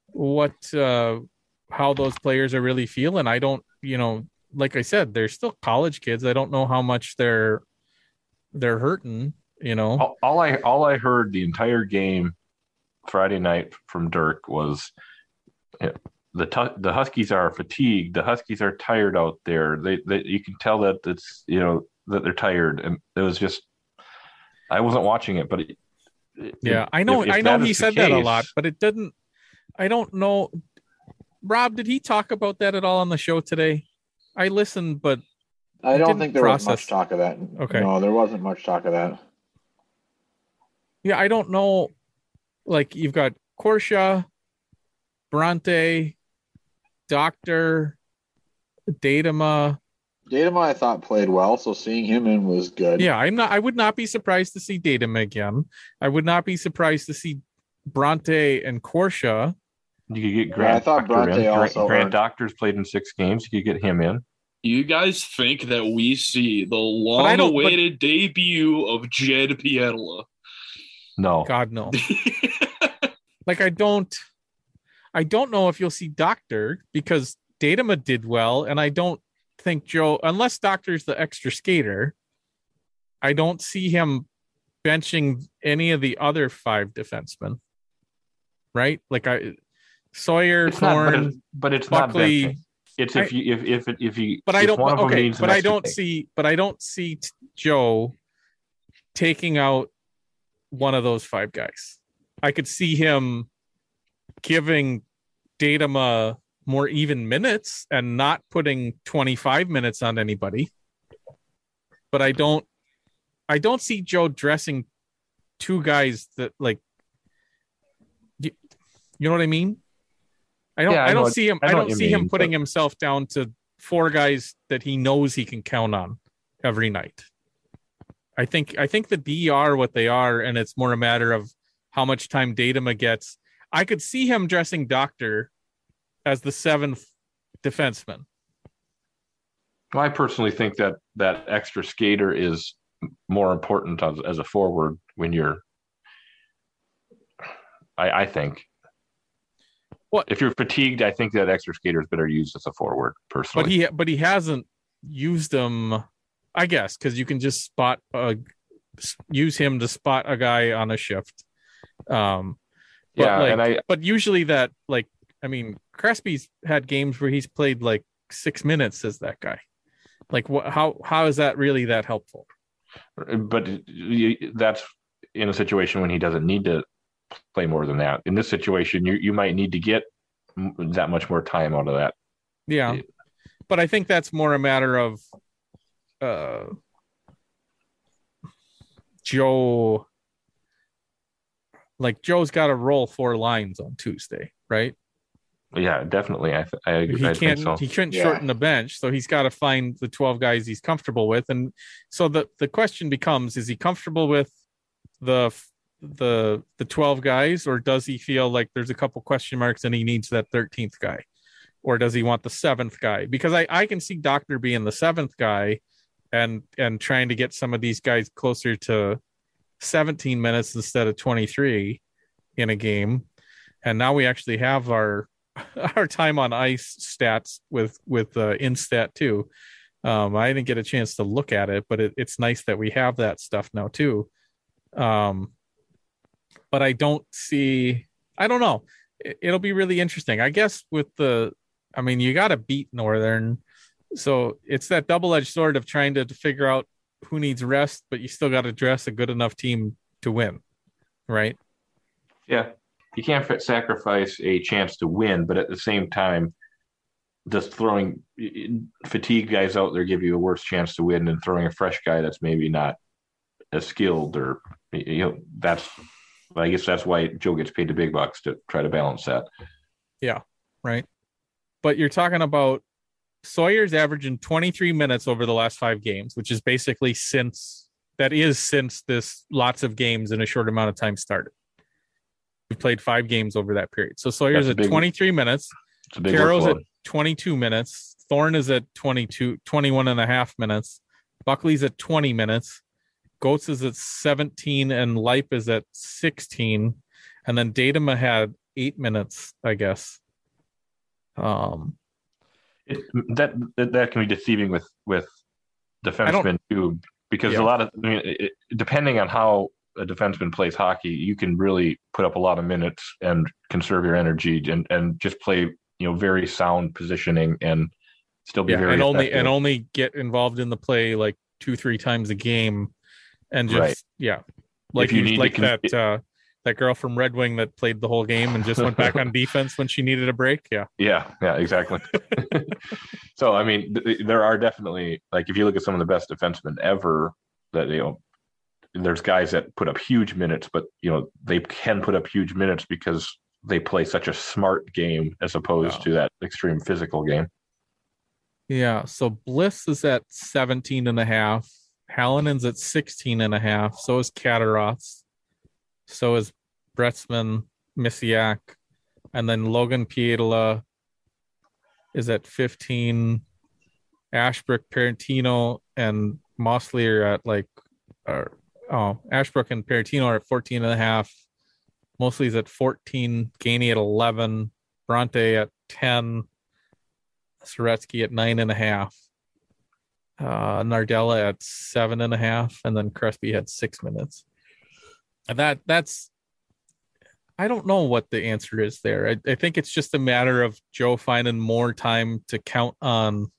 what uh how those players are really feeling. I don't, you know, like I said, they're still college kids. I don't know how much they're they're hurting, you know. All, all I all I heard the entire game Friday night from Dirk was eh, the the Huskies are fatigued. The Huskies are tired out there. They, they you can tell that it's you know that they're tired, and it was just I wasn't watching it, but it, Yeah, I know if- if I know he said that a lot, but it didn't I don't know Rob, did he talk about that at all on the show today? I listened, but I don't think there was much talk of that. Okay. No, there wasn't much talk of that. Yeah, I don't know. Like you've got Corsia, Bronte, Doctor, Datama. Datama, I thought played well, so seeing him in was good. Yeah, I'm not. I would not be surprised to see Datama again. I would not be surprised to see Bronte and Korsha. You could get Yeah, Grant. I thought Doctor in. Bronte Grant, also Grant earned- Doctor's played in six games. You could get him in. You guys think that we see the I don't- but- long-awaited debut of Jed Pietila? No, God no. like I don't. I don't know if you'll see Doctor because Datama did well, and I don't think Joe, unless Doctor's the extra skater, I don't see him benching any of the other five defensemen. Right? Like I Swoyer, it's not. But, Thorne, it, but it's Buckley. not. It's if you if if if you. but I don't okay, but I don't see but I don't see t- Joe taking out one of those five guys. I could see him giving Datama more even minutes and not putting 25 minutes on anybody. But I don't I don't see Joe dressing two guys that like you, you know what I mean? I don't Yeah, I I, don't what- see him I I, don't what you see him putting but- himself down to four guys that he knows he can count on every night. I think I think the D are what they are, and it's more a matter of how much time Datama gets. I could see him dressing Doctor as the seventh defenseman. Well, I personally think that that extra skater is more important as, as a forward when you're. I, I think. What- if you're fatigued? I think that extra skater is better used as a forward. Personally, But he but he hasn't used them, I guess, because you can just spot s- use him to spot a guy on a shift. Um but yeah, like, and I but usually that like I mean Crespi's had games where he's played like six minutes as that guy. Like what how how is that really that helpful? but that's in a situation when he doesn't need to play more than that. In this situation, you you might need to get that much more time out of that. Yeah. Yeah. But I think that's more a matter of uh Joe like Joe's got to roll four lines on Tuesday, right? Yeah, definitely. I th- I, he I can't think so. he couldn't Yeah. shorten the bench, so he's got to find the 12 guys he's comfortable with. And so the the question becomes is he comfortable with the the the 12 guys or does he feel like there's a couple question marks and he needs that 13th guy? Or does he want the seventh guy? Because I I can see Doctor being the seventh guy and and trying to get some of these guys closer to 17 minutes instead of 23 in a game. And now we actually have our our time on ice stats with with uh, instat too. Um, I didn't get a chance to look at it, but it, it's nice that we have that stuff now too. Um, but I don't see. I don't know. It, it'll be really interesting. I guess with the. I mean, you got to beat Northern, so it's that double edged sword of trying to figure out who needs rest, but you still got to dress a good enough team to win, right? Yeah, you can't sacrifice a chance to win, but at the same time, just throwing fatigue guys out there give you a worse chance to win than throwing a fresh guy that's maybe not as skilled or you know that's. I guess that's why Joe gets paid the big bucks to try to balance that. Yeah, right. But you're talking about Swoyer's averaging 23 minutes over the last five games, which is basically since that is since this lots of games in a short amount of time started. We've played five games over that period. So Swoyer's at big- 23 minutes. Carroll's at 22 minutes. Thorne is at 22, 21 and a half minutes. Buckley's at 20 minutes. Gotz is at 17 and Lipe is at 16. And then Datama had eight minutes, I guess. Um, It, that, that that can be deceiving with with defensemen too, because Yeah. a lot of I mean, it, depending on how a defenseman plays hockey, you can really put up a lot of minutes and conserve your energy and and just play you know very sound positioning and still be yeah, very and only effective. and only get involved in the play like two, three times a game and just Right. yeah. Like you you need like con- that uh that girl from Red Wing that played the whole game and just went back on defense when she needed a break. Yeah. Yeah, yeah, exactly. so I mean, th- there are definitely like if you look at some of the best defensemen ever, that you know, there's guys that put up huge minutes, but you know they can put up huge minutes because they play such a smart game as opposed Yeah. to that extreme physical game. Yeah. So Bliss is at 17 and a half. Halonen's at 16 and a half. So is Caderoth's. So is Broetzman, Misiak. And then Logan Pietila is at 15. Ashbrook, Parrottino, and Mosley are at like, oh, Ashbrook and Parrottino are at 14 and a half. Mosley's at 14. Gainey at 11. Bronte at 10. Saretsky at nine and a half. Uh, Nardella at seven and a half, and then Crespi had six minutes. And that that's I don't know what the answer is there. I, I think it's just a matter of Joe finding more time to count on.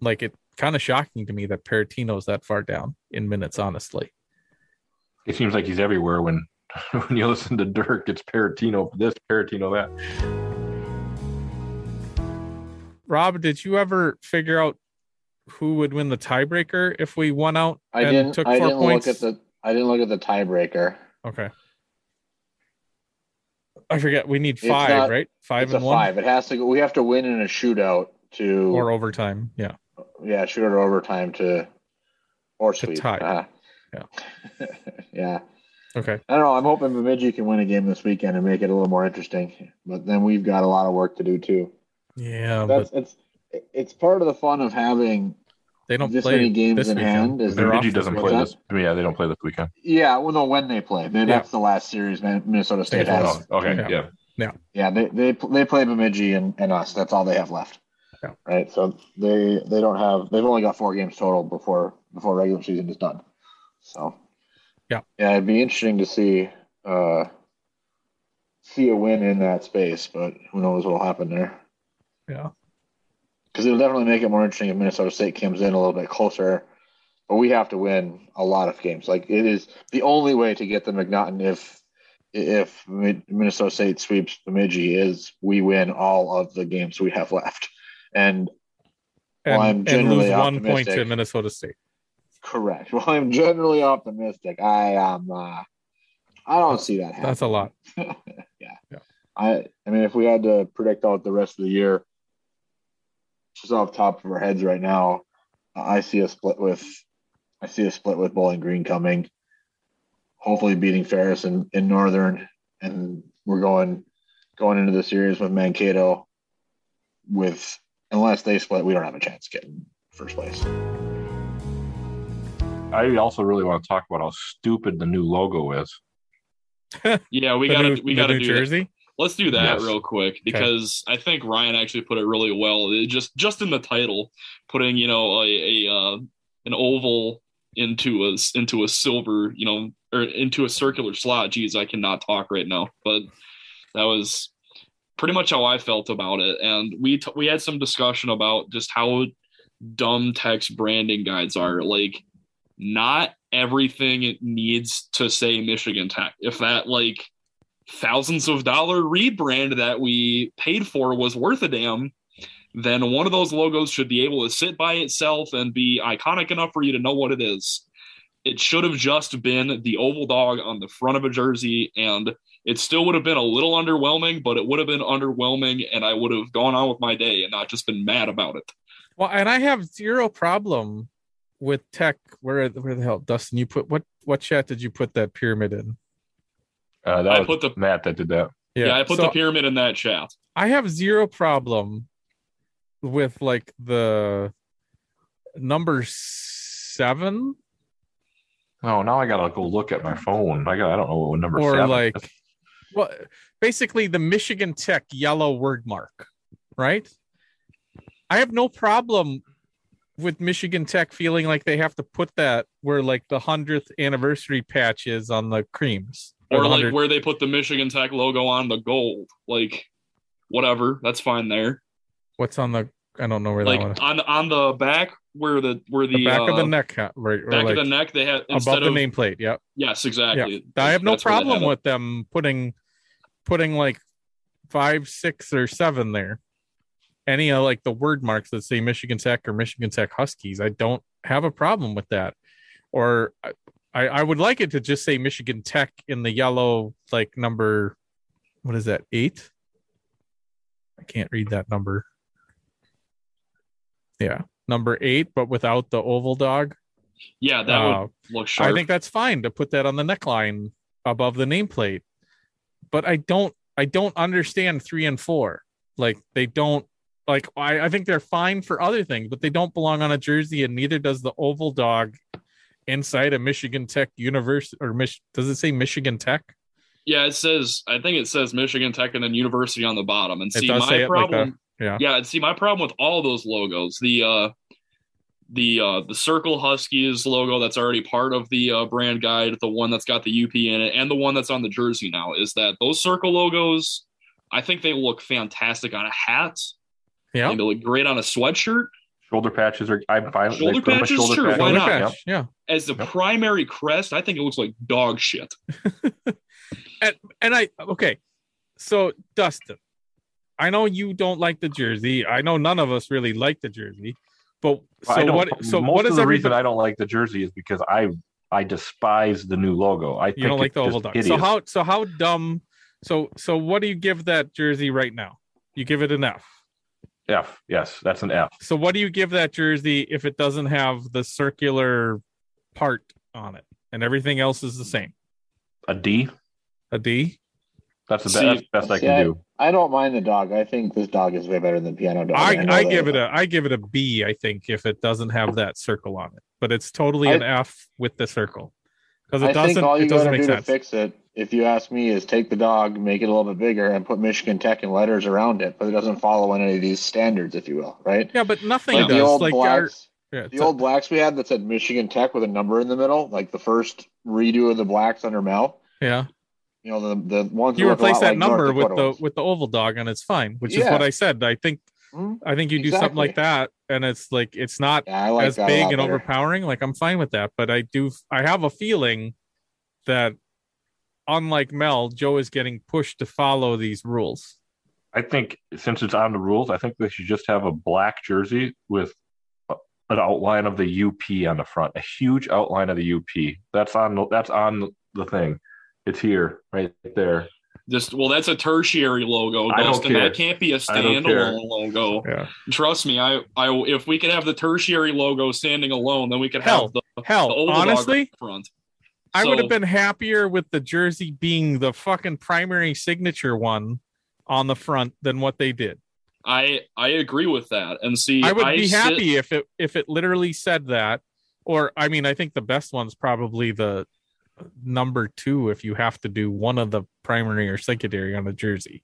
Like it kind of shocking to me that Parrottino's that far down in minutes, honestly. It seems like he's everywhere when when you listen to Dirk, it's Parrottino this, Peritino that. Rob, did you ever figure out who would win the tiebreaker if we won out I and didn't. took I didn't points? look at the. I didn't look at the tiebreaker. Okay. I forget. We need five, not- right? Five and one five. It has to. go We have to win in a shootout to or overtime. Yeah. yeah, shootout or overtime to or To sweep. tie. Uh-huh. Yeah. yeah. Okay. I don't know. I'm hoping Bemidji can win a game this weekend and make it a little more interesting. But then we've got a lot of work to do too. Yeah, That's but it's it's part of the fun of having they don't this play many games this in weekend. hand. Is They're Bemidji doesn't play this. Yeah, they don't play this weekend. yeah, well, no, when they play, Maybe Yeah. that's the last series Minnesota State has. Oh, okay, Yeah. yeah. Yeah, they they they play Bemidji and, and us. That's all they have left. Yeah. Right. So they they don't have. They've only got four games total before before regular season is done. So Yeah. yeah, it'd be interesting to see uh see a win in that space, but who knows what'll happen there. Yeah. Because it'll definitely make it more interesting if Minnesota State comes in a little bit closer. But we have to win a lot of games. Like it is the only way to get the McNaughton if if Minnesota State sweeps Bemidji is we win all of the games we have left. And and, Well, I'm and generally lose one point to Minnesota State. Correct. Well, I'm generally optimistic. I am. Uh, I don't see that happening. That's a lot. yeah. Yeah. I. I mean, if we had to predict out the rest of the year, just off the top of our heads right now, I see a split with. I see a split with Bowling Green coming. Hopefully, beating Ferris in, in Northern, and we're going going into the series with Mankato. With unless they split, we don't have a chance getting first place. I also really want to talk about how stupid the new logo is. Yeah, we gotta we gotta New do that. Let's do that Yes. real quick because I think Ryan actually put it really well. It just just in the title, putting you know a, a uh, an oval into a into a silver, you know, or into a circular slot. Geez, I cannot talk right now, but that was pretty much how I felt about it. And we t- we had some discussion about just how dumb Tech's branding guides are. Like, not everything it needs to say Michigan Tech. If that like thousands of dollar rebrand that we paid for was worth a damn, then one of those logos should be able to sit by itself and be iconic enough for you to know what it is. It should have just been the oval dog on the front of a jersey, and it still would have been a little underwhelming, but it would have been underwhelming, and I would have gone on with my day and not just been mad about it. Well, and I have zero problem with tech. Where where the hell, Dustin? You put what what chat did you put that pyramid in? Uh, that I was put the- Matt that did that. Yeah, I put so the pyramid in that chat. I have zero problem with like the number seven Oh, now I gotta go look at my phone. I got. I don't know what number or seven. like is. well basically the michigan tech yellow word mark right i have no problem with michigan tech feeling like they have to put that where like the 100th anniversary patch is on the creams Or like where they put the Michigan Tech logo on the gold. Like, whatever, that's fine there. what's on the i don't know where like that one is. on on the back where the where the, the back of the uh, neck right back like of the neck they had above instead the of nameplate yep yes exactly i have no That's problem it. with them putting putting like five six or seven there any of like the word marks that say michigan tech or michigan tech huskies i don't have a problem with that or i i would like it to just say michigan tech in the yellow like number what is that eight i can't read that number yeah number eight but without the oval dog yeah that Uh, would look sharp I think that's fine to put that on the neckline above the nameplate. But I don't I don't understand three and four. Like they don't like I, I think they're fine for other things, but they don't belong on a jersey, and neither does the oval dog inside a Michigan Tech University or Mich- does it say Michigan Tech? yeah it says i think it says michigan tech and then university on the bottom and see my like problem that. Yeah. yeah and see my problem with all those logos the uh the uh the circle huskies logo that's already part of the uh, brand guide the one that's got the up in it and the one that's on the jersey now is that those circle logos i think they look fantastic on a hat Yeah. they look great on a sweatshirt shoulder patches are. I'm fine. with- Shoulder they put them with patches? Sure, why Shoulder not? patch, Yep. Yeah. as the Yep. primary crest i think it looks like dog shit and and I okay. So Dustin, I know you don't like the jersey. I know none of us really like the jersey. But so don't- what? So most what of is the reason? I don't like the jersey is because I I despise the new logo. I You think don't like the oval just dog. So how? So how dumb? So so what do you give that jersey right now? You give it an F. F? Yes, that's an F. So what do you give that jersey if it doesn't have the circular part on it and everything else is the same? A D. A D. That's the See- best, best I See, can do. I don't mind the dog. I think this dog is way better than piano dog. I, know I give it a I give it a B. I think if it doesn't have that circle on it, but it's totally an F with the circle because it I doesn't think all you it doesn't make do sense. to fix it, if you ask me, is take the dog, make it a little bit bigger, and put Michigan Tech and letters around it, but it doesn't follow any of these standards, if you will, right? yeah, but nothing Like the old Like our, blacks, yeah, the old blacks we had that said Michigan Tech with a number in the middle, like the first redo of the blacks under Mel. yeah. You know the the ones You a replace that like number with the ones. with the oval dog and it's fine, which is what I said. I think Mhm. I think you do something like that and it's like it's not Yeah, like as big and better. overpowering. Like I'm fine with that, but I do I have a feeling that unlike Mel, Joe is getting pushed to follow these rules. I think since it's on the rules, I think they should just have a black jersey with an outline of the UP on the front, a huge outline of the UP. That's on the- that's on the thing. It's here, right there. Just well, that's a tertiary logo, I Dustin. That can't be a I standalone logo. Yeah. Trust me, I, I, if we could have the tertiary logo standing alone, then we could Hell, have the, hell, the honestly, on the front. I would have been happier with the jersey being the fucking primary signature one on the front than what they did. I, I agree with that. And see, I would be sit- happy if it if it literally said that. Or I mean, I think the best one's probably the number two if you have to do one of the primary or secondary on the jersey.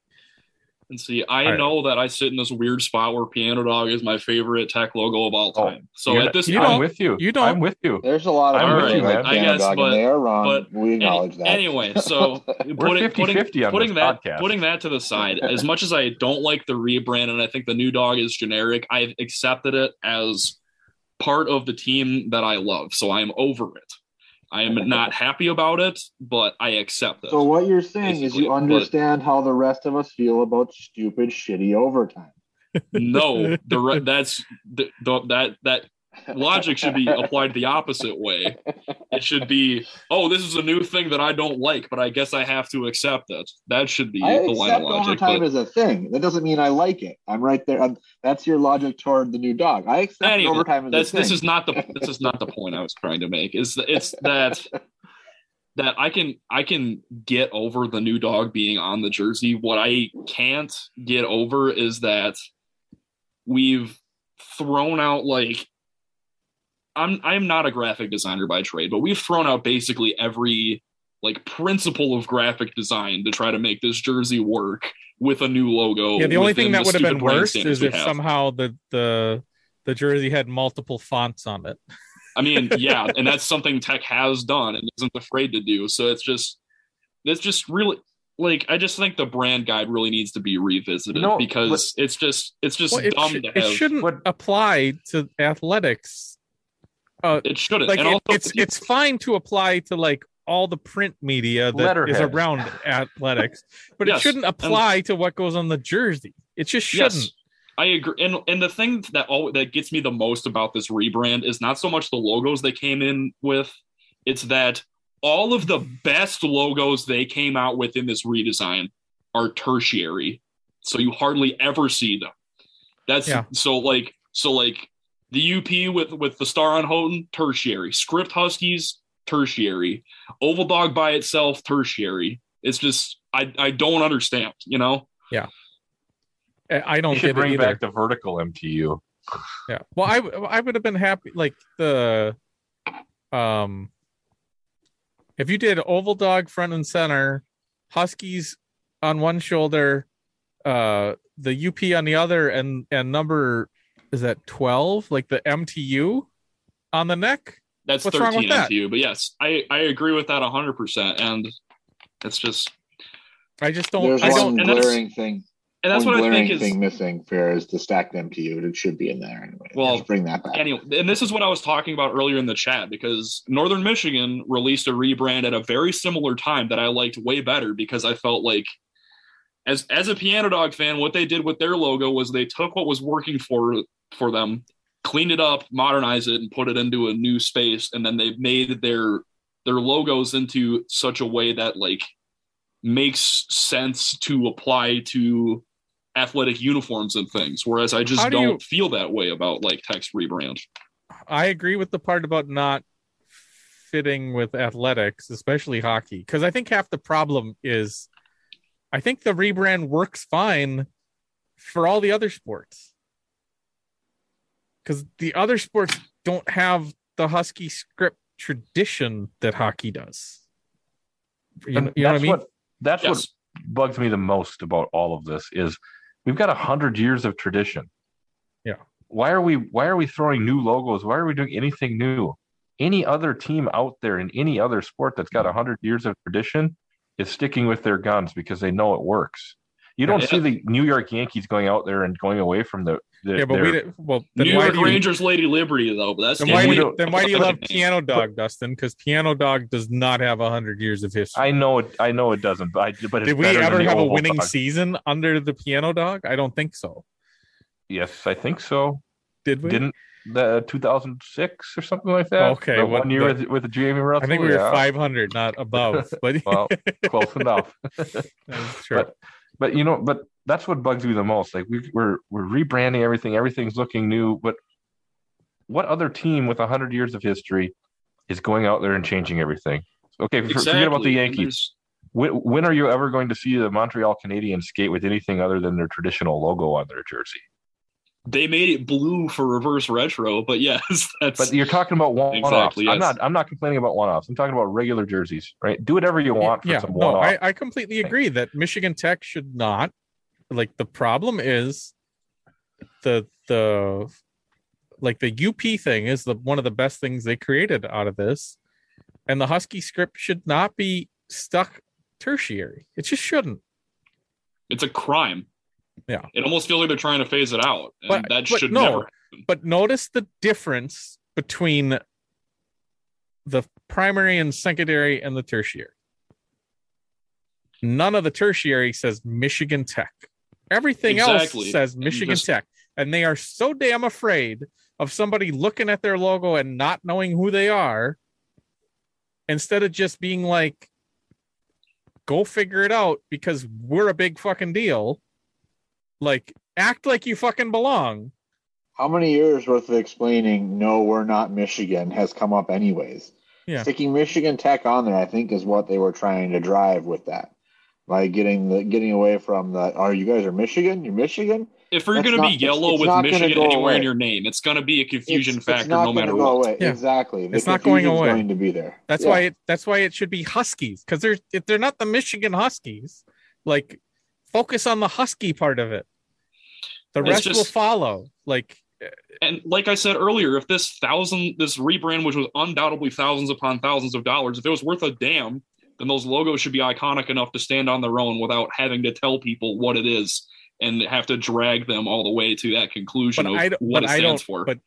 And see, I All right. know that I sit in this weird spot where Piano Dog is my favorite tech logo of all oh, time. so You're at this Oh, you point, don't- I'm with you. you don't- I'm with you. There's a lot of I'm people with you, like. I guess, Dog, but- they are wrong. but we acknowledge that. Anyway, so We're putting, 50 putting, on putting this that podcast. putting that to the side, as much as I don't like the rebrand and I think the new dog is generic, I've accepted it as part of the team that I love. So I'm over it. I am not happy about it, but I accept it. So what you're saying is you but- understand how the rest of us feel about stupid, shitty overtime. no, the re- that's the, the, that that logic should be applied the opposite way. It should be, oh, this is a new thing that I don't like, but I guess I have to accept it. That should be I the line of logic. overtime But as a thing. That doesn't mean I like it. I'm right there. Um that's your logic toward the new dog. I accept Anyway, overtime as that's a thing. this is not the this is not the point I was trying to make. Is it's that that I can I can get over the new dog being on the jersey. What I can't get over is that we've thrown out like I'm I'm not a graphic designer by trade, but we've thrown out basically every like principle of graphic design to try to make this jersey work with a new logo. yeah, the only thing that would have been worse is if have. somehow the the the jersey had multiple fonts on it. I mean, yeah, and that's something Tech has done and isn't afraid to do. So it's just, it's just really like I just think the brand guide really needs to be revisited You know, because it's just it's just Well, it, dumb should, to it shouldn't what- apply to athletics. Uh, it shouldn't. like and it- also, it's it's fine to apply to like all the print media that is Letterhead. around athletics, but it shouldn't apply to what goes on the jersey. It just shouldn't. Yes, I agree. And and the thing that all that gets me the most about this rebrand is not so much the logos they came in with, it's that all of the best logos they came out with in this redesign are tertiary. So you hardly ever see them. That's Yeah. so like so like the UP with with the star on Houghton, tertiary. Script Huskies, tertiary. Oval Dog by itself, tertiary. It's just I I don't understand, you know? Yeah. I don't You should get bring either. back the vertical MTU. Yeah. Well, I I would have been happy like the um if you did oval dog front and center, Huskies on one shoulder, uh the UP on the other and and number is that 12 like the MTU on the neck? That's What's wrong 13 with that? MTU. But yes, I, I agree with that 100%. And it's just, I just don't There's I one don't and that's- glaring thing. and that's one what I glaring think is, thing missing for is the stacked MTU. It should be in there anyway. Well, Just bring that back. anyway, and this is what I was talking about earlier in the chat because Northern Michigan released a rebrand at a very similar time that I liked way better because I felt like as as a piano dog fan, what they did with their logo was they took what was working for for them, cleaned it up, modernized it, and put it into a new space, and then they made their their logos into such a way that like makes sense to apply to athletic uniforms and things. Whereas I just How do don't you- feel that way about like Tech's rebrand. I agree with the part about not fitting with athletics, especially hockey, because I think half the problem is I think the rebrand works fine for all the other sports. Because the other sports don't have the Husky script tradition that hockey does. You, And know- you know what I that's mean? what that's Yes. what bugs me the most about all of this is we've got a hundred years of tradition. Yeah. Why are we why are we throwing new logos? Why are we doing anything new? Any other team out there in any other sport that's got a hundred years of tradition is sticking with their guns because they know it works. You don't Yeah. see the New York Yankees going out there and going away from the, the yeah, but their- we did, well then New why York do you, Rangers Lady Liberty though, but that's then Yeah, why do you, then why do you love Piano Dog, Dustin? Because Piano Dog does not have a hundred years of history. I know it I know it doesn't, but I, but it's Did we ever have a winning dog. season under the piano dog? I don't think so. Yes, I think so. Did we? Didn't the 2006 or something like that. Okay, the what one year the- with, with Jamie Russell. I think we were yeah. 500, not above, but Well, close enough. That's. But but you know, but that's what bugs me the most. Like we, we're we're rebranding everything. Everything's looking new. But what other team with hundred years of history is going out there and changing everything? Okay, for- forget about the Yankees. When, when are you ever going to see the Montreal Canadiens skate with anything other than their traditional logo on their jersey? They made it blue for reverse retro, but yes, that's But you're talking about one-offs. Exactly, I'm not. I'm not complaining about one-offs. I'm talking about regular jerseys. Right? Do whatever you want for yeah, some no, one-off. I, I completely agree that Michigan Tech should not. Like the problem is the the like the UP thing is the one of the best things they created out of this, and the Husky script should not be stuck tertiary. It just shouldn't. it's a crime. Yeah. It almost feels like they're trying to phase it out. And But- that but should no. never But notice the difference between the primary and secondary and the tertiary. None of the tertiary says Michigan Tech. Everything Exactly. else says Michigan just- Tech. And they are so damn afraid of somebody looking at their logo and not knowing who they are instead of just being like, go figure it out because we're a big fucking deal. Like, act like you fucking belong. How many years worth of explaining no, we're not Michigan has come up anyways. Yeah. Sticking Michigan Tech on there, I think, is what they were trying to drive with that. Like getting the getting away from the are you guys are Michigan? You're Michigan? if you're going to be yellow it's with Michigan go anywhere in your name, it's going to be a confusion It's- factor it's not no gonna matter go what. Away. Yeah. Exactly. The It's not going away. Going to be there. That's Yeah. why it that's why it should be Huskies because they're if they're not the Michigan Huskies. Like focus on the Husky part of it. The It's rest will follow. Like And like I said earlier, if this thousand, this rebrand, which was undoubtedly thousands upon thousands of dollars, if it was worth a damn, then those logos should be iconic enough to stand on their own without having to tell people what it is and have to drag them all the way to that conclusion but of I don't what but it I stands don't for. but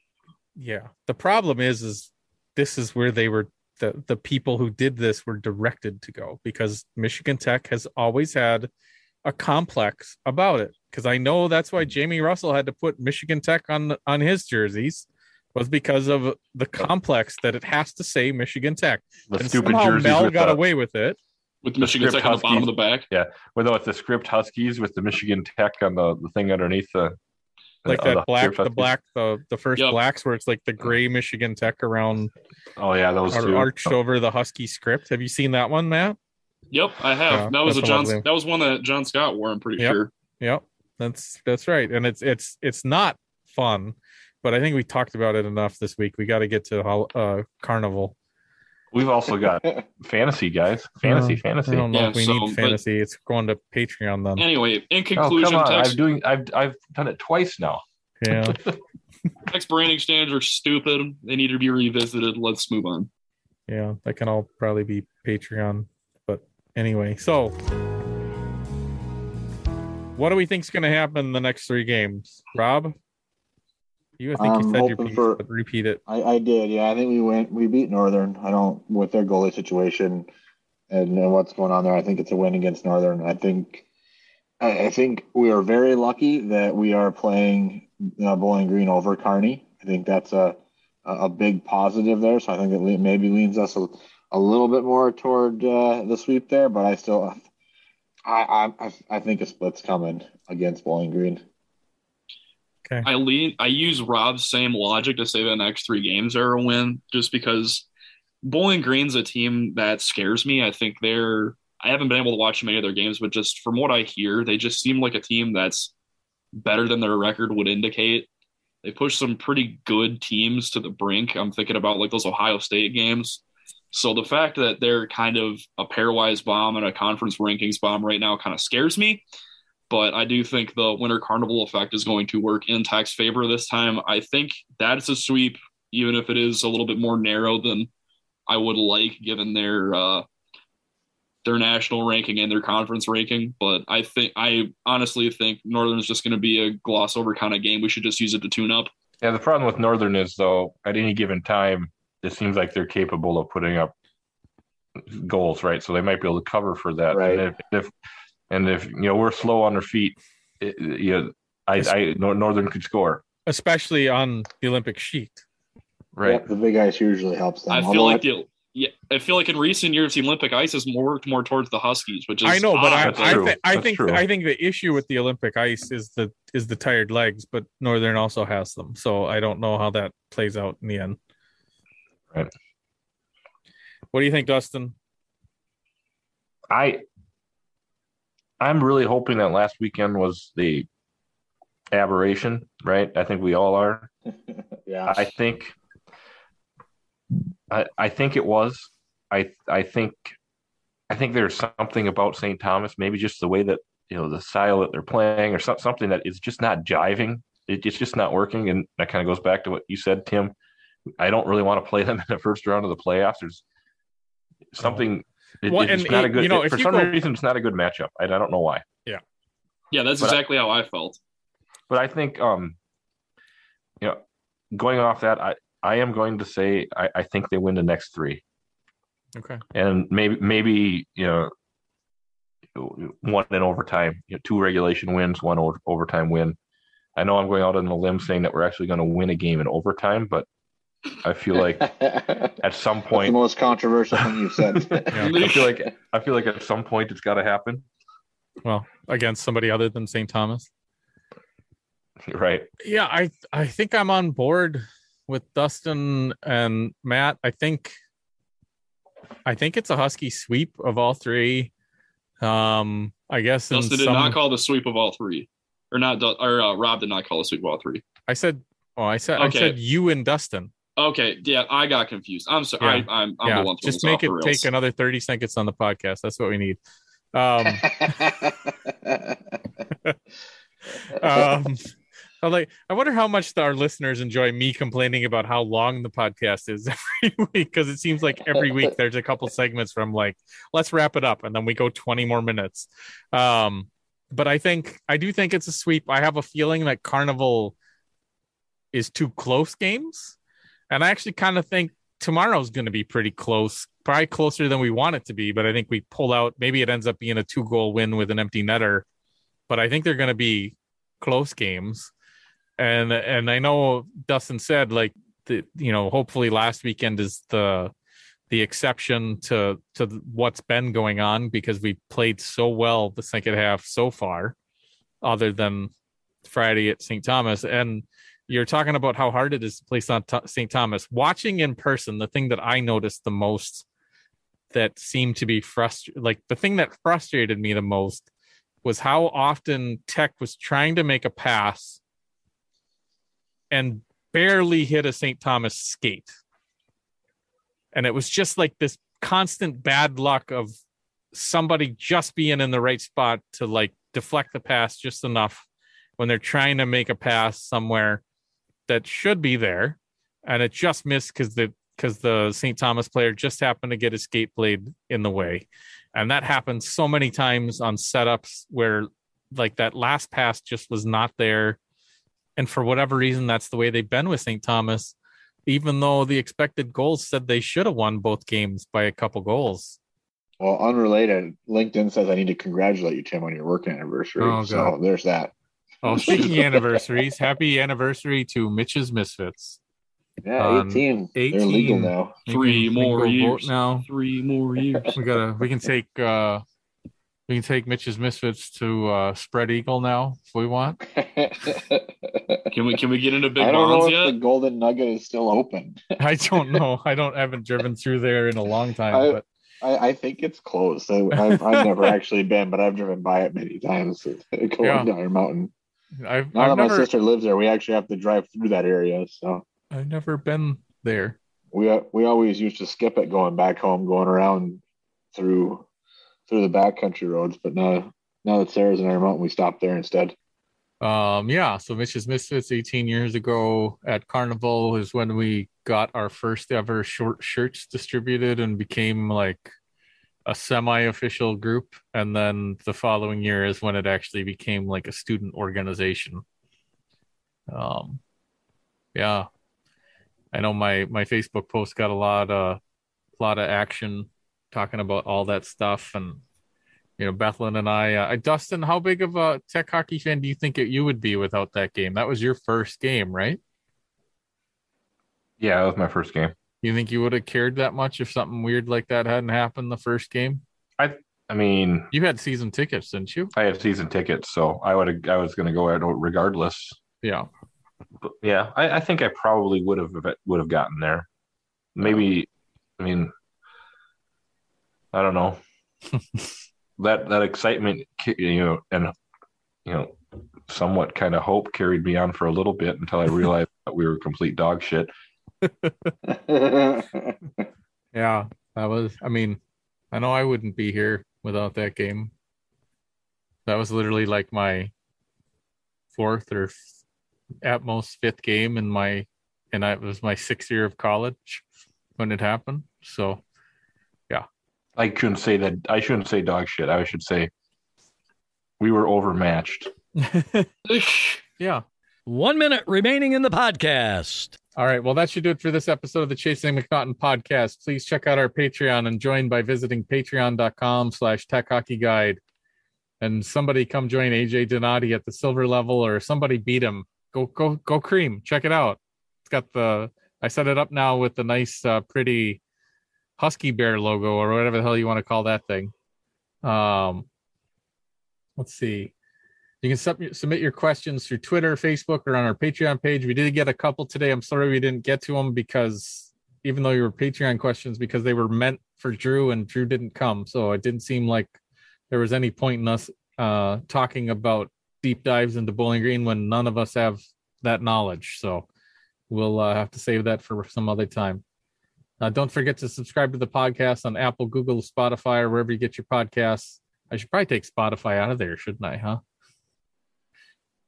yeah. The problem is is this is where they were the the people who did this were directed to go because Michigan Tech has always had a complex about it because I know that's why Jamie Russell had to put Michigan Tech on on his jerseys was because of the complex that it has to say Michigan Tech. the and stupid somehow jerseys Mel got the, away with it. with Michigan script Tech on the bottom of the back. Yeah, whether it's the script Huskies with the Michigan Tech on the, the thing underneath the Like uh, that black, the black, the the first Yep. blacks where it's like the gray Michigan Tech around Oh yeah, those ar- two. arched over the Husky script. Have you seen that one, Matt? Yep, I have. Yeah, that was a John. That was one that John Scott wore. I'm pretty Yep. sure. Yep, that's that's right, and it's it's it's not fun, but I think we talked about it enough this week. We got to get to hol- uh, Carnival. We've also got fantasy guys, fantasy, Uh, fantasy. I don't know Yeah, if we so, need but- fantasy. It's going to Patreon then. Anyway, in Oh conclusion, come on! Tech's, I'm doing. I've I've done it twice now. Yeah, Tech's branding standards are stupid. They need to be revisited. Let's move on. yeah, that can all probably be Patreon. But anyway, so what do we think's going to happen in the next three games, Rob? You, I think you I'm said your piece, for- but repeat it. I, I did, yeah. I think we went, we beat Northern. I don't with their goalie situation and, and what's going on there. I think it's a win against Northern. I think, I, I think we are very lucky that we are playing uh, Bowling Green over Carney. I think that's a a big positive there. So I think it le- maybe leans us a, a little bit more toward uh, the sweep there. But I still, I, I I think a split's coming against Bowling Green. Okay. I lean. I use Rob's same logic to say the next three games are a win, just because Bowling Green's a team that scares me. I think they're. I haven't been able to watch many of their games, but just from what I hear, they just seem like a team that's better than their record would indicate. They push some pretty good teams to the brink. I'm thinking about like those Ohio State games. So the fact that they're kind of a pairwise bomb and a conference rankings bomb right now kind of scares me but I do think the Winter Carnival effect is going to work in Tech's favor this time. I think that's a sweep, even if it is a little bit more narrow than I would like, given their uh, their national ranking and their conference ranking. But I think I honestly think Northern is just going to be a gloss over kind of game. We should just use it to tune up. Yeah, the problem with Northern is though, at any given time, it seems like they're capable of putting up goals, right? So they might be able to cover for that. Right. And if, if and if you know we're slow on their feet, it, you know, I, I Northern could score. especially on the Olympic sheet. Right. Yep, the big ice usually helps them. I feel Although like the yeah, I feel like in recent years the Olympic ice has more worked more towards the Huskies, which is I know, but I, odd. That's I, true. thi- I think true. I think the issue with the Olympic ice is the is the tired legs, but Northern also has them, so I don't know how that plays out in the end. Right. What do you think, Dustin? I I'm really hoping that last weekend was the aberration, right? I think we all are. yeah, I think I I think it was. I I think I think there's something about St. Thomas, maybe just the way that you know the style that they're playing, or some, something that is just not jiving. It, it's just not working, and that kind of goes back to what you said, Tim. I don't really want to play them in the first round of the playoffs. There's something. It, Well, it's and not a good. you know, it- for some go- reason, it's not a good matchup. I, I don't know why. yeah, yeah, that's but I- exactly how I felt. but I think um you know going off that I I am going to say I, I think they win the next three Okay. and maybe maybe you know one in overtime you know, two regulation wins one over, overtime win I know I'm going out on a limb saying that we're actually going to win a game in overtime but I feel like at some That's the point most controversial thing you've said. I feel like I feel like at some point it's got to happen Well, against somebody other than St. Thomas. right Yeah, I I think I'm on board with Dustin and Matt. I think I think it's a Husky sweep of all three. Um, I guess in Dustin did some- not call the sweep of all three, or not, or uh, Rob did not call the sweep of all three. I said, oh, I said, Okay. I said you and Dustin. Okay, yeah, I got confused. I'm sorry. Yeah. I, I'm, I'm yeah, the one just make it take another thirty seconds on the podcast. That's what we need. Um, um, I'm like, I wonder how much our listeners enjoy me complaining about how long the podcast is every week because it seems like every week there's a couple segments from like, let's wrap it up, and then we go 20 more minutes. Um, but I think I do think it's a sweep. I have a feeling that Carnival is too close games, and I actually kind of think tomorrow's going to be pretty close, probably closer than we want it to be. But I think we pull out. Maybe it ends up being a two goal win with an empty netter, but I think they're going to be close games. And and I know Dustin said like the you know hopefully last weekend is the the exception to to what's been going on because we played so well the second half so far, other than Friday at St. Thomas and you're talking about how hard it is to play on St. Thomas. Watching in person, the thing that I noticed the most that seemed to be frustrated, like the thing that frustrated me the most was how often Tech was trying to make a pass and barely hit a St. Thomas skate. And it was just like this constant bad luck of somebody just being in the right spot to like deflect the pass just enough when they're trying to make a pass somewhere that should be there and it just missed because the because the St. Thomas player just happened to get his skate blade in the way. And that happens so many times on setups where like that last pass just was not there. And for whatever reason, that's the way they've been with St. Thomas, even though the expected goals said they should have won both games by a couple goals. Well, unrelated, LinkedIn says I need to congratulate you, Tim, on your work anniversary. Oh, so there's that. Oh, speaking of anniversaries, happy anniversary to Mitch's Misfits. Yeah, Um, 18. They're 18. legal now. Three can- more years. now. Three more years. We gotta. We can take. uh We can take Mitch's Misfits to uh Spread Eagle now if we want. Can we can we get into big I don't know if yet? the Golden Nugget is still open. I don't know. I don't. haven't driven through there in a long time. I- but I, I think it's closed. I, I've, I've never actually been, but I've driven by it many times going Yeah. down Iron Mountain. I've, Now I've that my never. sister lives there, we actually have to drive through that area. So I've never been there. we we always used to skip it going back home, going around through through the backcountry roads. But now now that Sarah's in Iron Mountain, we stop there instead. Um, yeah, so Mitch's Misfits 18 years ago at Carnival is when we got our first ever short shirts distributed and became like a semi-official group. And then the following year is when it actually became like a student organization. Um, yeah, I know my my Facebook post got a lot of a lot of action talking about all that stuff and you know, Bethlen and I, uh, Dustin, how big of a tech hockey fan do you think it, you would be without that game? That was your first game, right? Yeah, that was my first game. You think you would have cared that much if something weird like that hadn't happened the first game? I I mean, You had season tickets, didn't you? I had season tickets, so I would I was going to go out regardless. Yeah. But yeah, I, I think I probably would have would have gotten there. Maybe, I mean, I don't know. that that excitement, you know, and you know, somewhat kind of hope carried me on for a little bit until I realized that we were complete dog shit. Yeah. That was, I mean, I know I wouldn't be here without that game. That was literally like my fourth or f- at most fifth game in my, and I, it was my sixth year of college when it happened. So, yeah. I shouldn't say that. I shouldn't say dog shit. I should say we were overmatched. yeah. One minute remaining in the podcast. All right. Well, that should do it for this episode of the Chasing MacNaughton podcast. Please check out our Patreon and join by visiting patreon.com slash tech hockey guide. And somebody come join AJ Donati at the silver level or somebody beat him. Go, go, go cream. Check it out. It's got the, I set it up now with the nice, uh, pretty husky bear logo or whatever the hell you want to call that thing. Um, let's see. You can sub- submit your questions through Twitter, Facebook, or on our Patreon page. We did get a couple today. I'm sorry we didn't get to them because even though you were Patreon questions, because they were meant for Drew and Drew didn't come. So it didn't seem like there was any point in us uh, talking about deep dives into Bowling Green when none of us have that knowledge. So we'll uh, have to save that for some other time. Uh, don't forget to subscribe to the podcast on Apple, Google, Spotify, or wherever you get your podcasts. I should probably take Spotify out of there, shouldn't I? Huh?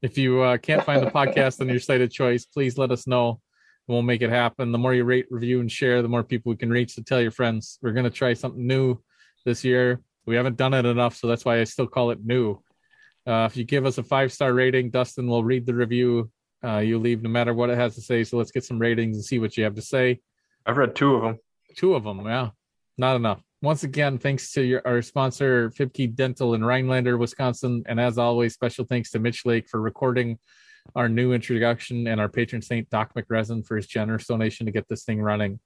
If you uh, can't find the podcast on your site of choice, please let us know. We'll make it happen. The more you rate, review, and share, the more people we can reach to tell your friends. We're going to try something new this year. We haven't done it enough, so that's why I still call it new. Uh, if you give us a five star rating, Dustin will read the review. Uh, you leave no matter what it has to say. So let's get some ratings and see what you have to say. I've read two of them. Two of them, yeah, not enough. Once again, thanks to your, our sponsor, Fiebke Dental in Rhinelander, Wisconsin, and as always, special thanks to Mitch Lake for recording our new introduction and our patron saint Doc McResin for his generous donation to get this thing running.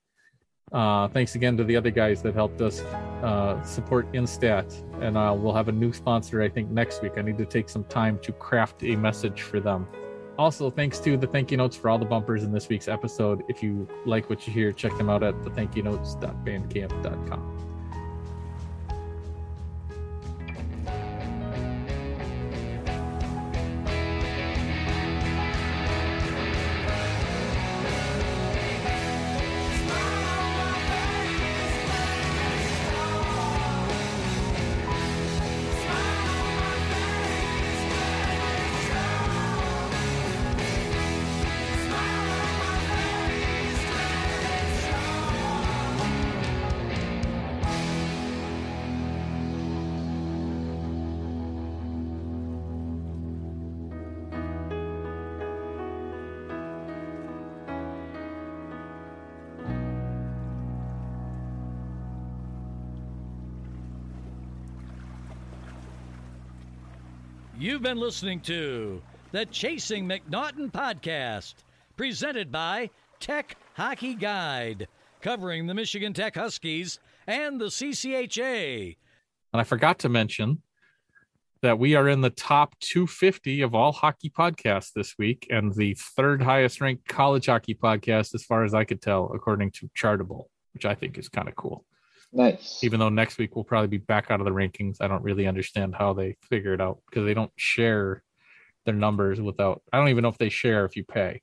Uh, thanks again to the other guys that helped us uh, support Instat, and uh, we'll have a new sponsor I think next week. I need to take some time to craft a message for them. Also, thanks to the thank you notes for all the bumpers in this week's episode. If you like what you hear, check them out at the You've been listening to the Chasing MacNaughton podcast, presented by Tech Hockey Guide, covering the Michigan Tech Huskies and the CCHA. And I forgot to mention that we are in the top 250 of all hockey podcasts this week and the third highest ranked college hockey podcast, as far as I could tell, according to Chartable, which I think is kind of cool. Nice. Even though next week we'll probably be back out of the rankings. I don't really understand how they figure it out because they don't share their numbers without, I don't even know if they share if you pay.